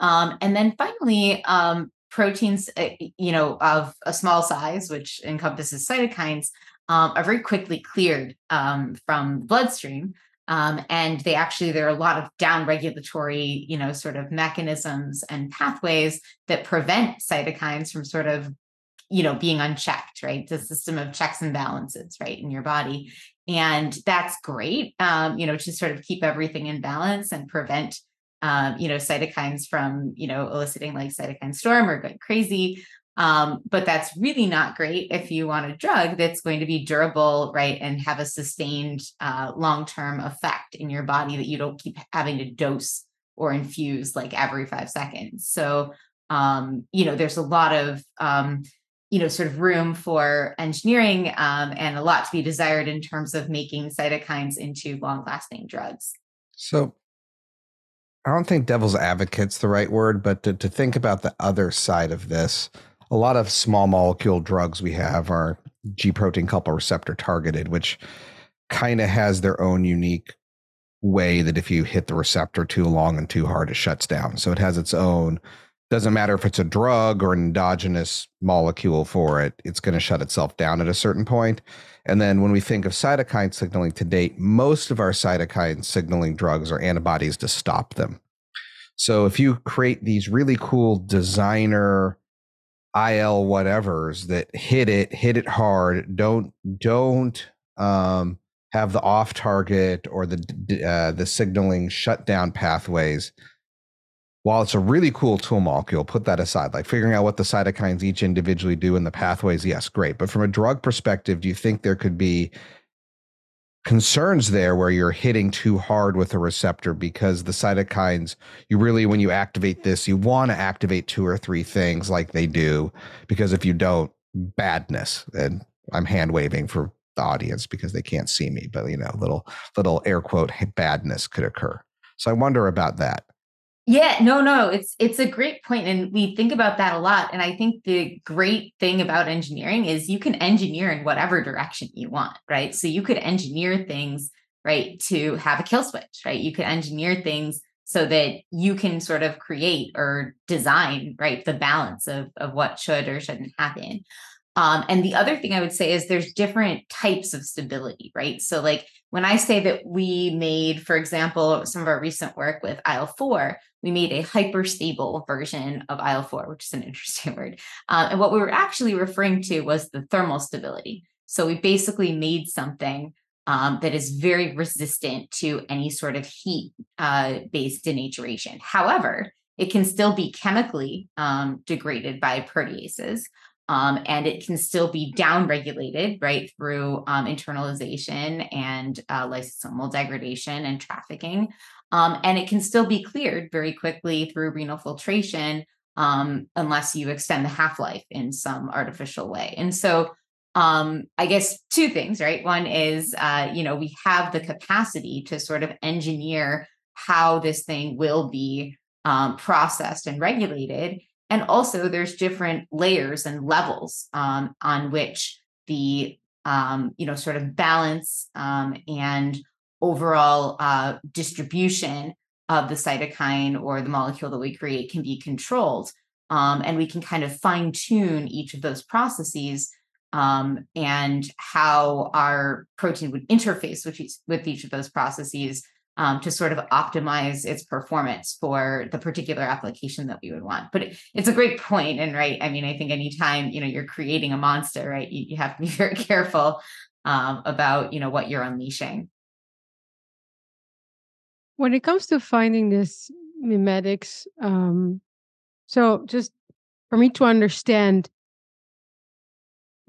Um, and then finally, um, proteins, uh, you know, of a small size, which encompasses cytokines, um, are very quickly cleared from the bloodstream. Um, and they actually there are a lot of down regulatory you know sort of mechanisms and pathways that prevent cytokines from sort of you know being unchecked right the system of checks and balances right in your body and that's great um, you know to sort of keep everything in balance and prevent um, you know cytokines from you know eliciting like cytokine storm or going crazy. Um, but that's really not great if you want a drug that's going to be durable right and have a sustained uh, long-term effect in your body that you don't keep having to dose or infuse like every five seconds. So um, you know there's a lot of um, you know sort of room for engineering um, and a lot to be desired in terms of making cytokines into long lasting drugs. So i don't think devil's advocate's the right word but to, to think about the other side of this a lot of small molecule drugs we have are g protein coupled receptor targeted which kind of has their own unique way that if you hit the receptor too long and too hard it shuts down. So it has its own doesn't matter if it's a drug or an endogenous molecule for it, it's going to shut itself down at a certain point. And then when we think of cytokine signaling to date, most of our cytokine signaling drugs are antibodies to stop them. So if you create these really cool designer IL whatevers that hit it, hit it hard, don't don't um, have the off target or the uh, the signaling shutdown pathways while it's a really cool tool molecule, put that aside. Like figuring out what the cytokines each individually do in the pathways, yes, great. But from a drug perspective, do you think there could be concerns there where you're hitting too hard with a receptor because the cytokines, you really, when you activate this, you want to activate two or three things like they do, because if you don't, badness. And I'm hand waving for the audience because they can't see me, but you know, little little air quote badness could occur. So I wonder about that. Yeah, no, no, it's it's a great point, and we think about that a lot. And I think the great thing about engineering is you can engineer in whatever direction you want, right? So you could engineer things, right, to have a kill switch, right? You could engineer things so that you can sort of create or design, right, the balance of of what should or shouldn't happen. Um, and the other thing I would say is there's different types of stability, right? So, like when I say that we made, for example, some of our recent work with IL 4, we made a hyperstable version of IL 4, which is an <laughs> interesting word. Um, and what we were actually referring to was the thermal stability. So, we basically made something um, that is very resistant to any sort of heat uh, based denaturation. However, it can still be chemically um, degraded by proteases. Um, and it can still be downregulated right through um, internalization and uh, lysosomal degradation and trafficking. Um, and it can still be cleared very quickly through renal filtration um, unless you extend the half-life in some artificial way. And so um, i guess two things right? One is uh, you know we have the capacity to sort of engineer how this thing will be um, processed and regulated and also, there's different layers and levels um, on which the um, you know sort of balance um, and overall uh, distribution of the cytokine or the molecule that we create can be controlled. Um, and we can kind of fine tune each of those processes um, and how our protein would interface with each, with each of those processes um, to sort of optimize its performance for the particular application that we would want. But it, it's a great point, and right, I mean, I think anytime you know you're creating a monster, right, you, you have to be <laughs> very careful um, about you know what you're unleashing. When it comes to finding this mimetics, um, so just for me to understand,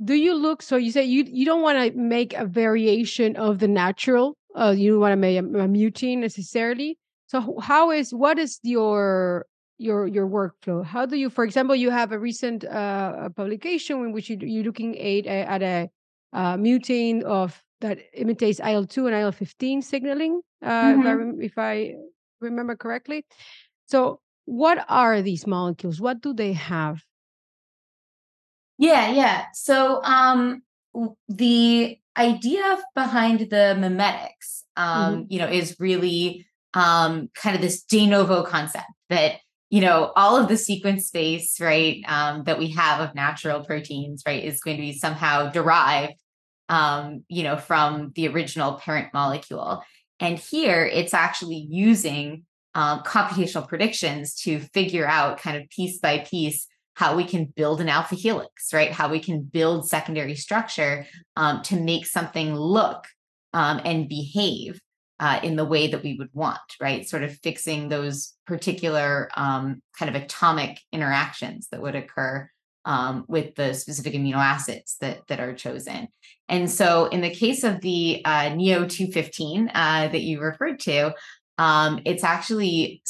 do you look so you say you you don't want to make a variation of the natural uh you don't want to make a, a mutant necessarily so how is what is your your your workflow how do you for example you have a recent uh publication in which you, you're looking at, at a uh, mutant of that imitates IL-2 and IL-15 signaling uh mm-hmm. if, I, mm-hmm. if I remember correctly so what are these molecules what do they have yeah, yeah. So um the idea behind the mimetics um, mm-hmm. you know, is really um kind of this de novo concept that you know all of the sequence space right um, that we have of natural proteins right is going to be somehow derived um, you know from the original parent molecule and here it's actually using um, computational predictions to figure out kind of piece by piece how we can build an alpha helix, right? How we can build secondary structure um, to make something look um, and behave uh, in the way that we would want, right? Sort of fixing those particular um, kind of atomic interactions that would occur um, with the specific amino acids that, that are chosen. And so, in the case of the uh, Neo 215 uh, that you referred to, um, it's actually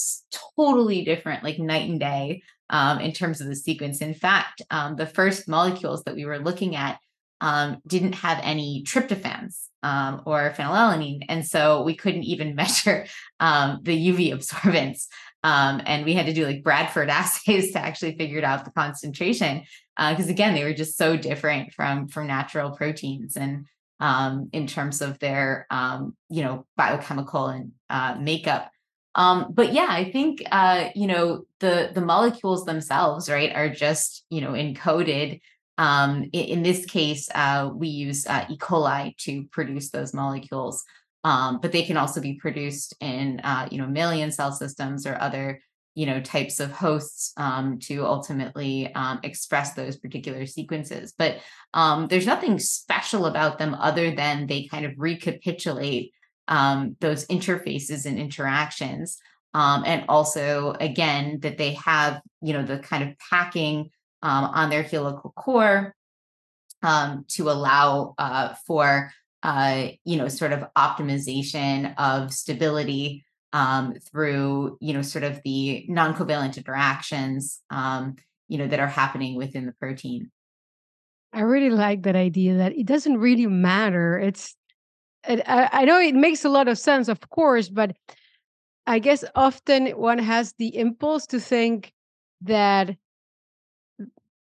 totally different, like night and day um, in terms of the sequence. In fact, um, the first molecules that we were looking at um, didn't have any tryptophans um, or phenylalanine. And so we couldn't even <laughs> measure um, the UV absorbance. Um, and we had to do like Bradford <laughs> assays to actually figure out the concentration. Because uh, again, they were just so different from, from natural proteins. And in terms of their, you know, biochemical and uh, makeup. Um, but yeah, I think uh, you know the the molecules themselves, right, are just you know encoded. Um, in, in, this case, uh, we use uh, E. coli to produce those molecules, um, but they can also be produced in uh, you know mammalian cell systems or other you know types of hosts um, to ultimately um, express those particular sequences. But um, there's nothing special about them other than they kind of recapitulate um, those interfaces and interactions. Um, and also, again, that they have, you know, the kind of packing um, on their helical core um, to allow uh, for, uh, you know, sort of optimization of stability um, through, you know, sort of the non-covalent interactions, um, you know, that are happening within the protein. I really like that idea that it doesn't really matter. It's I, know it makes a lot of sense, of course, but I guess often one has the impulse to think that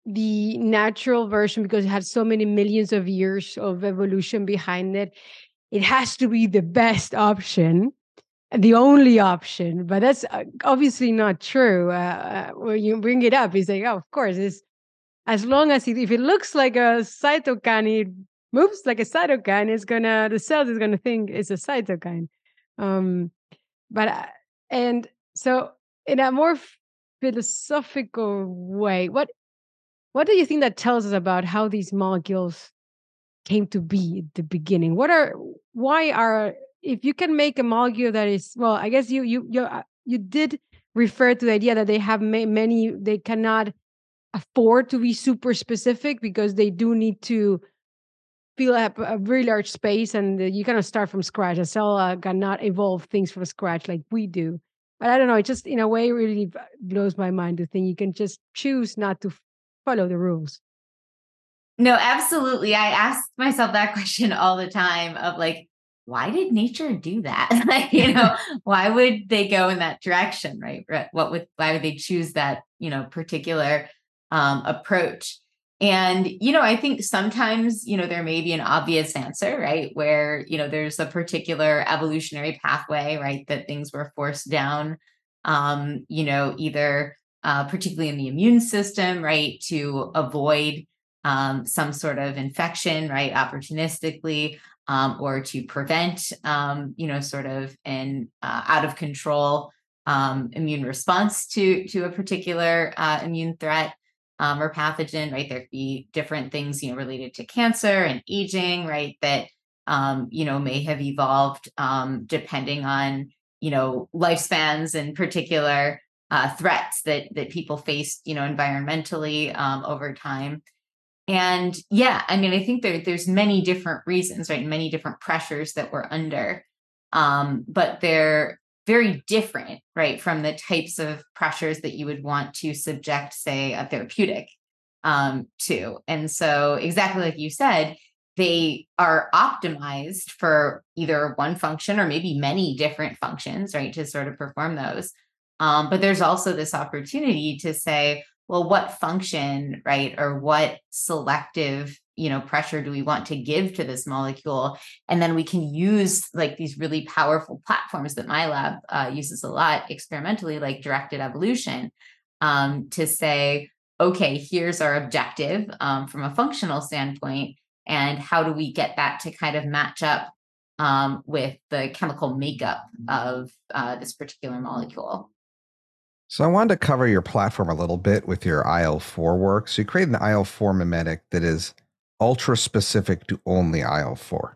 the natural version, because it had so many millions of years of evolution behind it, it has to be the best option, the only option. But that's uh, obviously not true. Uh, uh, when you bring it up, you say, "Oh, of course, it's as long as it, if it looks like a cytokine, moves like a cytokine, is gonna the cells is gonna think it's a cytokine. Um, but uh, and so in a more philosophical way, what what do you think that tells us about how these molecules came to be at the beginning? What are why are if you can make a molecule that is well, I guess you you you uh, you did refer to the idea that they have many they cannot afford to be super specific because they do need to fill up a very large space and you kind of start from scratch. A cell uh, cannot evolve things from scratch like we do. But I don't know. It just, in a way, really blows my mind to think you can just choose not to follow the rules. No, absolutely. I ask myself that <laughs> question all the time of like, why did nature do that? <laughs> like, you know, <laughs> why would they go in that direction, right? What would, why would they choose that, you know, particular um, approach? And, you know, I think sometimes, you know, there may be an obvious answer, right? Where, you know, there's a particular evolutionary pathway, right? That things were forced down, um, you know, either uh, particularly in the immune system, right? To avoid um, some sort of infection, right? Opportunistically, um, or to prevent, um, you know, sort of an uh, out of control um, immune response to to a particular uh, immune threat um, or pathogen, right? There could be different things, you know, related to cancer and aging, right? That, um, you know, may have evolved um, depending on, you know, lifespans and particular uh, threats that that people faced, you know, environmentally um, over time. and yeah, I mean, I think there, there's many different reasons, right? Many different pressures that we're under. Um, but they're very different, right, from the types of pressures that you would want to subject, say, a therapeutic um, to. And so, exactly like you said, they are optimized for either one function or maybe many different functions, right, to sort of perform those. Um, but there's also this opportunity to say, well, what function, right, or what selective, you know, pressure do we want to give to this molecule? And then we can use like these really powerful platforms that my lab uh, uses a lot experimentally, like directed evolution, um, to say, okay, here's our objective um, from a functional standpoint and how do we get that to kind of match up um, with the chemical makeup of uh, this particular molecule. So I wanted to cover your platform a little bit with your IL-4 work. So you created an IL-4 mimetic that is ultra specific to only IL-4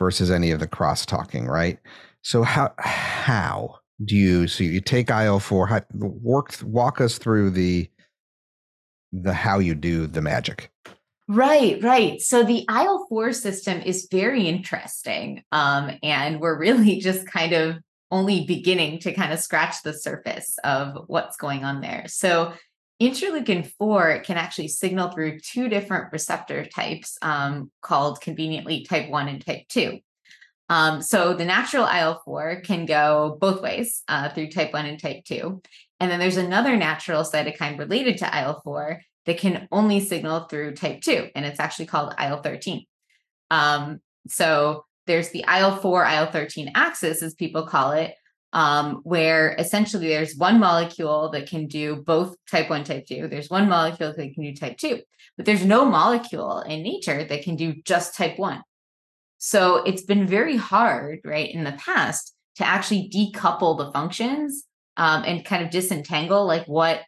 versus any of the cross-talking, right? So how how do you so you take IL-4 how, work walk us through the the how you do the magic. Right, right. So the IL 4 system is very interesting. Um, and we're really <laughs> just kind of only beginning to kind of scratch the surface of what's going on there. So interleukin 4 can actually signal through two different receptor types um, called conveniently type 1 and type 2. Um, so the natural IL 4 can go both ways uh, through type 1 and type 2. And then there's another natural cytokine related to IL 4 that can only signal through type 2, and it's actually called IL 13. Um, so there's the IL 4, IL 13 axis, as people call it, um, where essentially there's one molecule that can do both type 1, type 2. There's one molecule that can do type 2, but there's no molecule in nature that can do just type 1. So it's been very hard, right, in the past to actually decouple the functions um, and kind of disentangle like what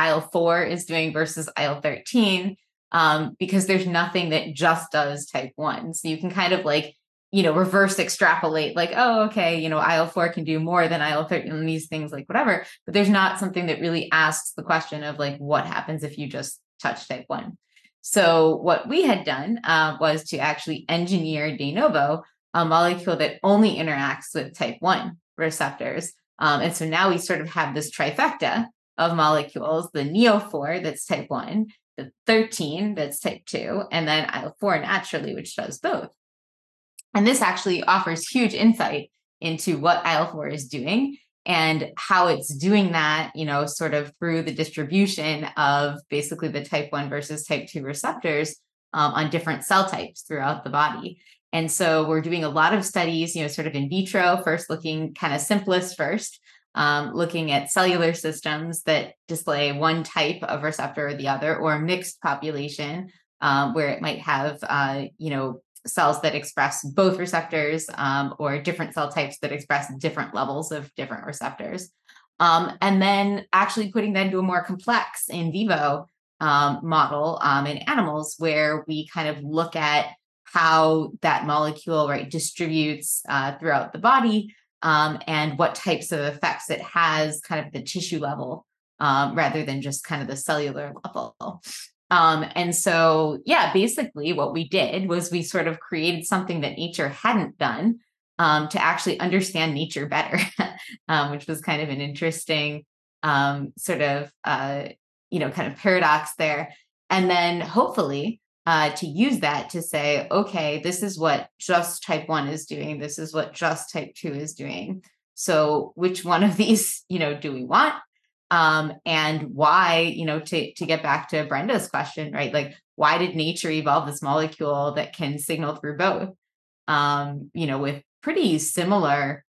IL 4 is doing versus IL 13 um, because there's nothing that just does type 1. So you can kind of like, you know, reverse extrapolate, like, oh, okay, you know, IL 4 can do more than IL 13 and these things, like whatever. But there's not something that really asks the question of like, what happens if you just touch type 1? So what we had done uh, was to actually engineer de novo a molecule that only interacts with type 1 receptors. Um, and so now we sort of have this trifecta of molecules the neo4 that's type 1 the 13 that's type 2 and then il4 naturally which does both and this actually offers huge insight into what il4 is doing and how it's doing that you know sort of through the distribution of basically the type 1 versus type 2 receptors um, on different cell types throughout the body. And so we're doing a lot of studies you know sort of in vitro first looking kind of simplest first um, looking at cellular systems that display one type of receptor or the other, or a mixed population um, where it might have, uh, you know, cells that express both receptors um, or different cell types that express different levels of different receptors. Um, and then actually putting that into a more complex in vivo um, model um, in animals where we kind of look at how that molecule right distributes uh, throughout the body um, and what types of effects it has kind of the tissue level um, rather than just kind of the cellular level. Um, and so, yeah, basically what we did was we sort of created something that nature hadn't done um, to actually understand nature better, <laughs> um, which was kind of an interesting um, sort of, uh, you know, kind of paradox there. And then hopefully uh, to use that to say, okay, this is what just type one is doing. This is what just type two is doing. So which one of these, <laughs> you know, do we want? Um, and why, you know, to, to get back to Brenda's question, right? Like, why did nature evolve this molecule that can signal through both? Um, you know, with pretty similar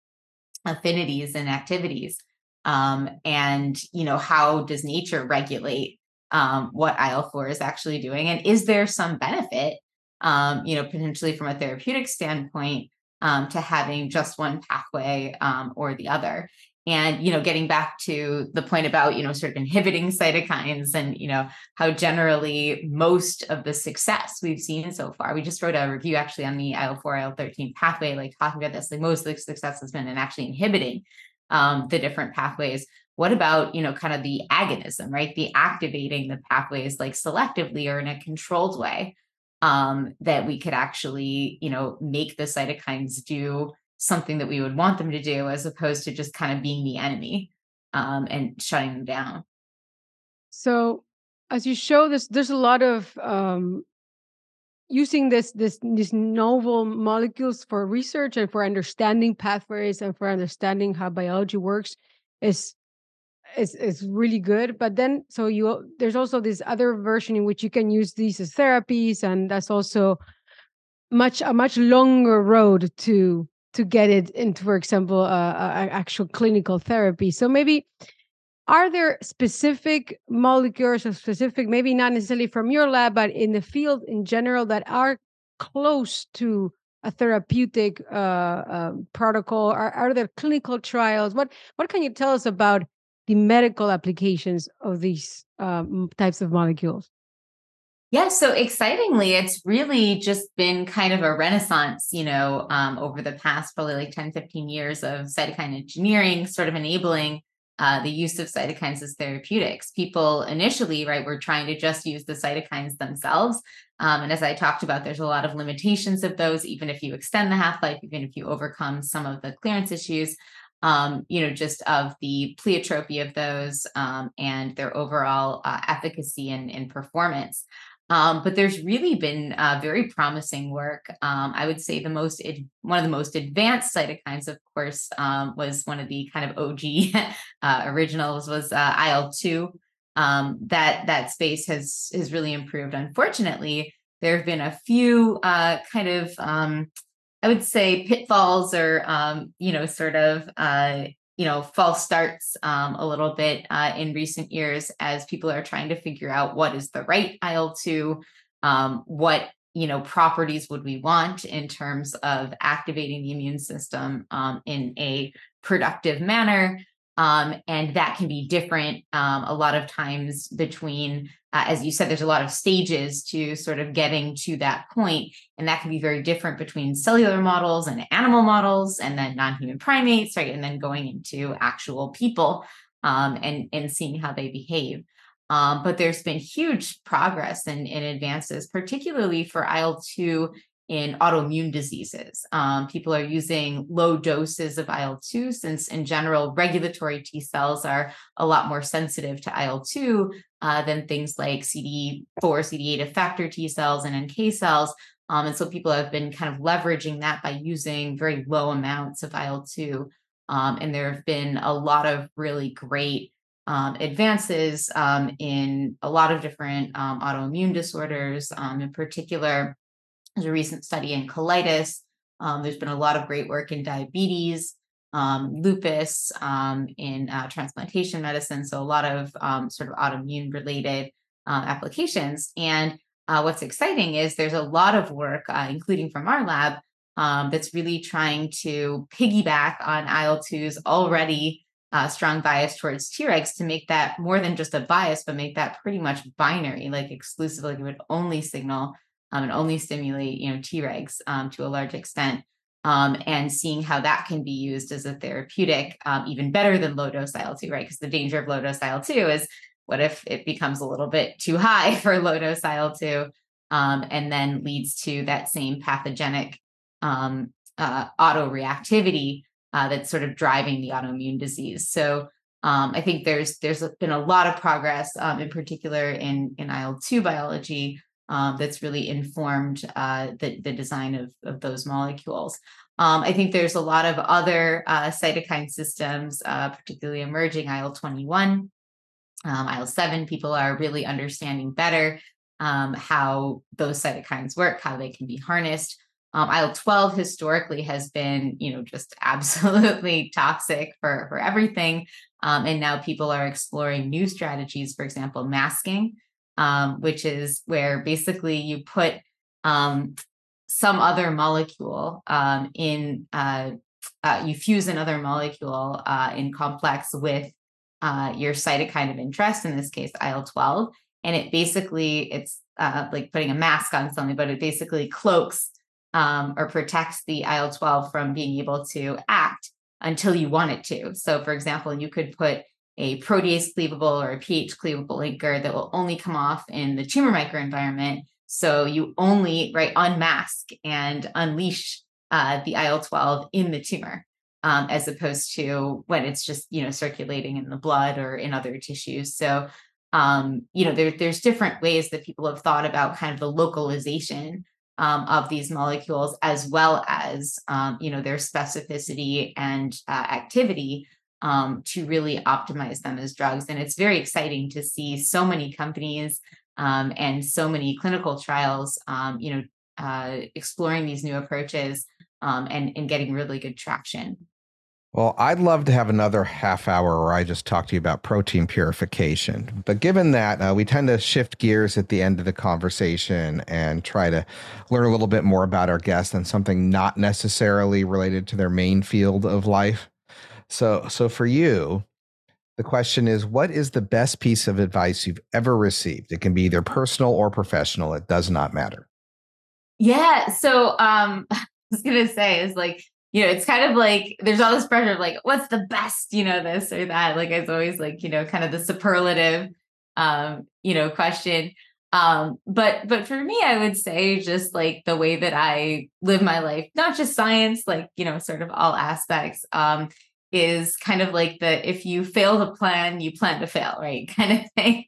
affinities and activities. Um, and, you know, how does nature regulate um, what IL-4 is actually doing, and is there some benefit, um, you know, potentially from a therapeutic standpoint, um, to having just one pathway or the other? And you know, getting back to the point about you know sort of inhibiting cytokines, and you know how generally most of the success we've seen so far. We just wrote a review actually on the IL-4 IL-13 pathway, like talking about this. Like most of the success has been in actually inhibiting um, the different pathways what about you know kind of the agonism right the activating the pathways like selectively or in a controlled way um, that we could actually you know make the cytokines do something that we would want them to do as opposed to just kind of being the enemy um, and shutting them down. So as you show this there's a lot of um, using this this these novel molecules for research and for understanding pathways and for understanding how biology works is is is really good but then so you there's also this other version in which you can use these as therapies and that's also much a much longer road to to get it into for example uh, actual clinical therapy. So maybe are there specific molecules or specific maybe not necessarily from your lab but in the field in general that are close to a therapeutic uh, uh, protocol? Are, are there clinical trials? What what can you tell us about the medical applications of these um, types of molecules? Yeah, so excitingly, it's really just been kind of a renaissance, you know, um, over the past probably like 10, 15 years of cytokine engineering, sort of enabling uh, the use of cytokines as therapeutics. People initially, right, were trying to just use the cytokines themselves. Um, and as I talked about, there's a lot of limitations of those, even if you extend the half life, even if you overcome some of the clearance issues um, you know, just of the pleiotropy of those um, and their overall uh, efficacy and, and performance. Um, but there's really been uh, very promising work. Um, I would say the most ad- one of the most advanced cytokines, of course, um, was one of the kind of OG <laughs> uh, originals was uh, IL two. Um, that that space has has really improved. Unfortunately, there have been a few uh, kind of I would say pitfalls or um, you know sort of uh, you know false starts um, a little bit uh, in recent years as people are trying to figure out what is the right IL two, um, what you know properties would we want in terms of activating the immune system um, in a productive manner um, and that can be different um, a lot of times between uh, as you said there's a lot of stages to sort of getting to that point and that can be very different between cellular models and animal models and then non-human primates right and then going into actual people um, and and seeing how they behave. Um, but there's been huge progress and advances particularly for il-2 in autoimmune diseases. Um, people are using low doses of IL 2 since, in general, regulatory T cells are a lot more sensitive to IL 2 uh, than things like CD4, CD8 effector T cells and NK cells. Um, and so people have been kind of leveraging that by using very low amounts of IL 2. Um, and there have been a lot of really great um, advances um, in a lot of different um, autoimmune disorders, um, in particular there's a recent study in colitis. Um, there's been a lot of great work in diabetes, um, lupus, um, in uh, transplantation medicine. So a lot of um, sort of autoimmune related uh, applications. And uh, what's exciting is there's a lot of work, uh, including from our lab, um, that's really trying to piggyback on IL-2's already uh, strong bias towards Tregs to make that more than just a bias, but make that pretty much binary, like exclusively, it would only signal um, and only stimulate you know Tregs um, to a large extent. Um, and seeing how that can be used as a therapeutic, um, even better than low dose IL 2, right? Because the danger of low dose IL 2 is what if it becomes a little bit too high <laughs> for low dose IL 2 um, and then leads to that same pathogenic um, uh, uh, that's sort of driving the autoimmune disease. So um, I think there's there's been a lot of progress, um, in particular in in IL two biology, um, that's really informed uh, the, the design of, of those molecules. Um, I think there's a lot of other uh, cytokine systems, uh, particularly emerging IL 21, um, IL 7. People are really understanding better um, how those cytokines work, how they can be harnessed. Um, IL 12 historically has been, you know, just <laughs> absolutely toxic for, for everything. Um, and now people are exploring new strategies, for example, masking um, which is where basically you put um, some other molecule um, in, uh, uh, you fuse another molecule uh, in complex with uh, your cytokine of interest, in this case, IL 12. And it basically, it's uh, like putting a mask on something, but it basically cloaks um, or protects the IL 12 from being able to act until you want it to. So, for example, you could put a protease cleavable or a pH cleavable linker that will only come off in the tumor microenvironment. So you only right unmask and unleash uh, the IL 12 in the tumor. Um, as opposed to when it's just you know circulating in the blood or in other tissues. So um, you know there, there's different ways that people have thought about kind of the localization um, of these molecules as well as um, you know their specificity and uh, activity um, to really optimize them as drugs. And it's very exciting to see so many companies um, and so many clinical trials, um, you know, uh, exploring these new approaches um, and, and getting really good traction. Well, I'd love to have another half hour where I just talk to you about protein purification. But given that, uh, we tend to shift gears at the end of the conversation and try to learn a little bit more about our guest and something not necessarily related to their main field of life. So, so for you, the question is what is the best piece of advice you've ever received? It can be either personal or professional, it does not matter. Yeah. So, um, <laughs> I was going to say is like, you know, it's kind of like there's all this pressure of like, what's the best, you know, this or that. Like, it's always like, you know, kind of the superlative, um, you know, question. Um, but but for me, I would say just like the way that I live my life, not just science, like you know, sort of all aspects. Um, is kind of like the if you fail to plan, you plan to fail, right? <laughs> Kind of thing.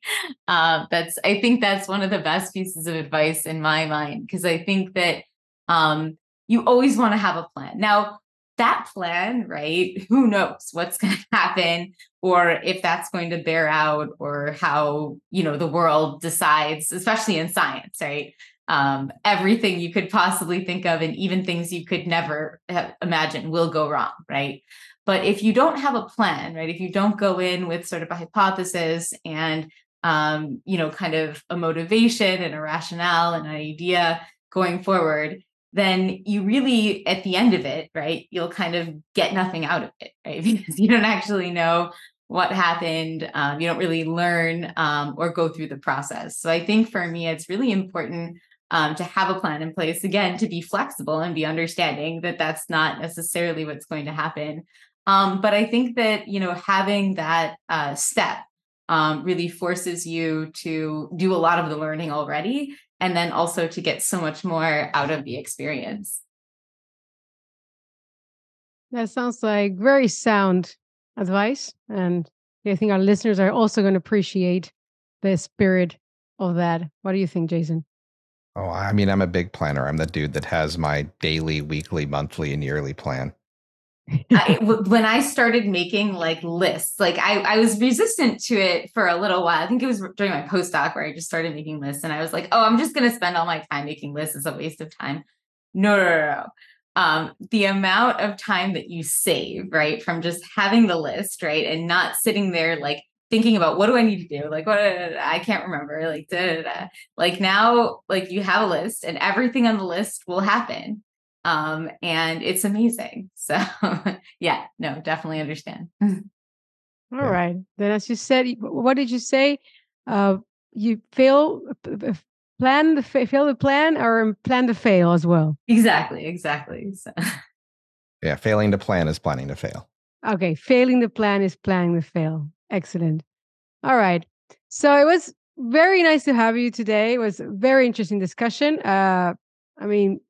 Um, that's I think that's one of the best pieces of advice in my mind because I think that um, you always want to have a plan. Now, that plan, right? <laughs> Who knows what's going <laughs> to happen or if that's going to bear out or how, you know, the world decides, especially in science, right? Um, everything you could possibly think of and even things you could never imagine will go wrong, right? But if you don't have a plan, right, if you don't go in with sort of a hypothesis and um, you know, kind of a motivation and a rationale and an idea going forward, then you really, at the end of it, right, you'll kind of get nothing out of it, right? <laughs> Because you don't actually know what happened. Um, you don't really learn um, or go through the process. So I think for me, it's really important um, to have a plan in place again to be flexible and be understanding that that's not necessarily what's going to happen um, but I think that you know having that uh, step um, really forces you to do a lot of the learning already, and then also to get so much more out of the experience. That sounds like very sound advice, and I think our listeners are also going to appreciate the spirit of that. What do you think, Jason? Oh, I mean, I'm a big planner. I'm the dude that has my daily, weekly, monthly, and yearly plan. I, when I started making like lists, like I, I was resistant to it for a little while. I think it was during my postdoc where I just started making lists and I was like, oh, I'm just going to spend all my time making lists. It's a waste of time. No, no, no, no. Um, the amount of time that you save, right, from just having the list, right, and not sitting there like thinking about what do I need to do? Like, what I can't remember. Like, da, da, da. like now, like you have a list and everything on the list will happen um, and it's amazing. <laughs> So yeah, no, definitely understand. <laughs> All yeah. right. Then as you said, what did you say? Uh, you fail plan the fail the plan or plan to fail as well. Exactly. Exactly. So. <laughs> Yeah, failing to plan is planning to fail. Okay, failing the plan is planning to fail. Excellent. All right. So it was very nice to have you today. It was a very interesting discussion. Uh, I mean,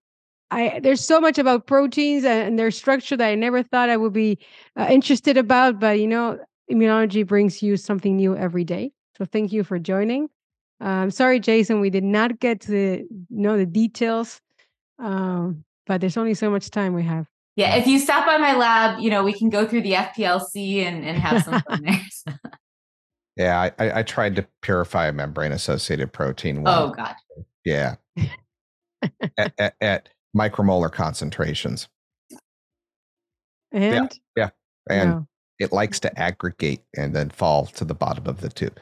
I there's so much about proteins and, their structure that I never thought I would be uh, interested about. But you know, immunology brings you something new every day. So thank you for joining. Um, sorry, Jason, we did not get to the, know the details, um, but there's only so much time we have. Yeah, if you stop by my lab, you know we can go through the FPLC and, and have some fun there. <laughs> yeah, I, I tried to purify a membrane-associated protein. Once. Oh God. Yeah. at, at, at micromolar concentrations. And yeah, yeah. and no. it likes to aggregate and then fall to the bottom of the tube.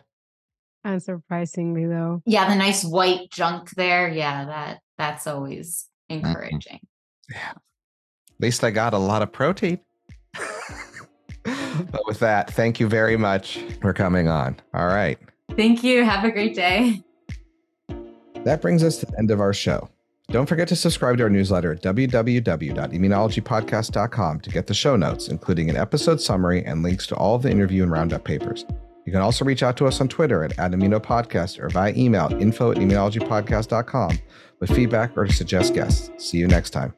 Unsurprisingly, though. Yeah, the nice white junk there. Yeah, that that's always mm-hmm. encouraging. Mm-hmm. Yeah. At least I got a lot of protein. <laughs> but with that, thank you very much for coming on. All right. Thank you. Have a great day. That brings us to the end of our show. Don't forget to subscribe to our newsletter at www.immunologypodcast.com to get the show notes, including an episode summary and links to all of the interview and roundup papers. You can also reach out to us on Twitter at, at Podcast or via email info at immunologypodcast.com with feedback or to suggest guests. See you next time.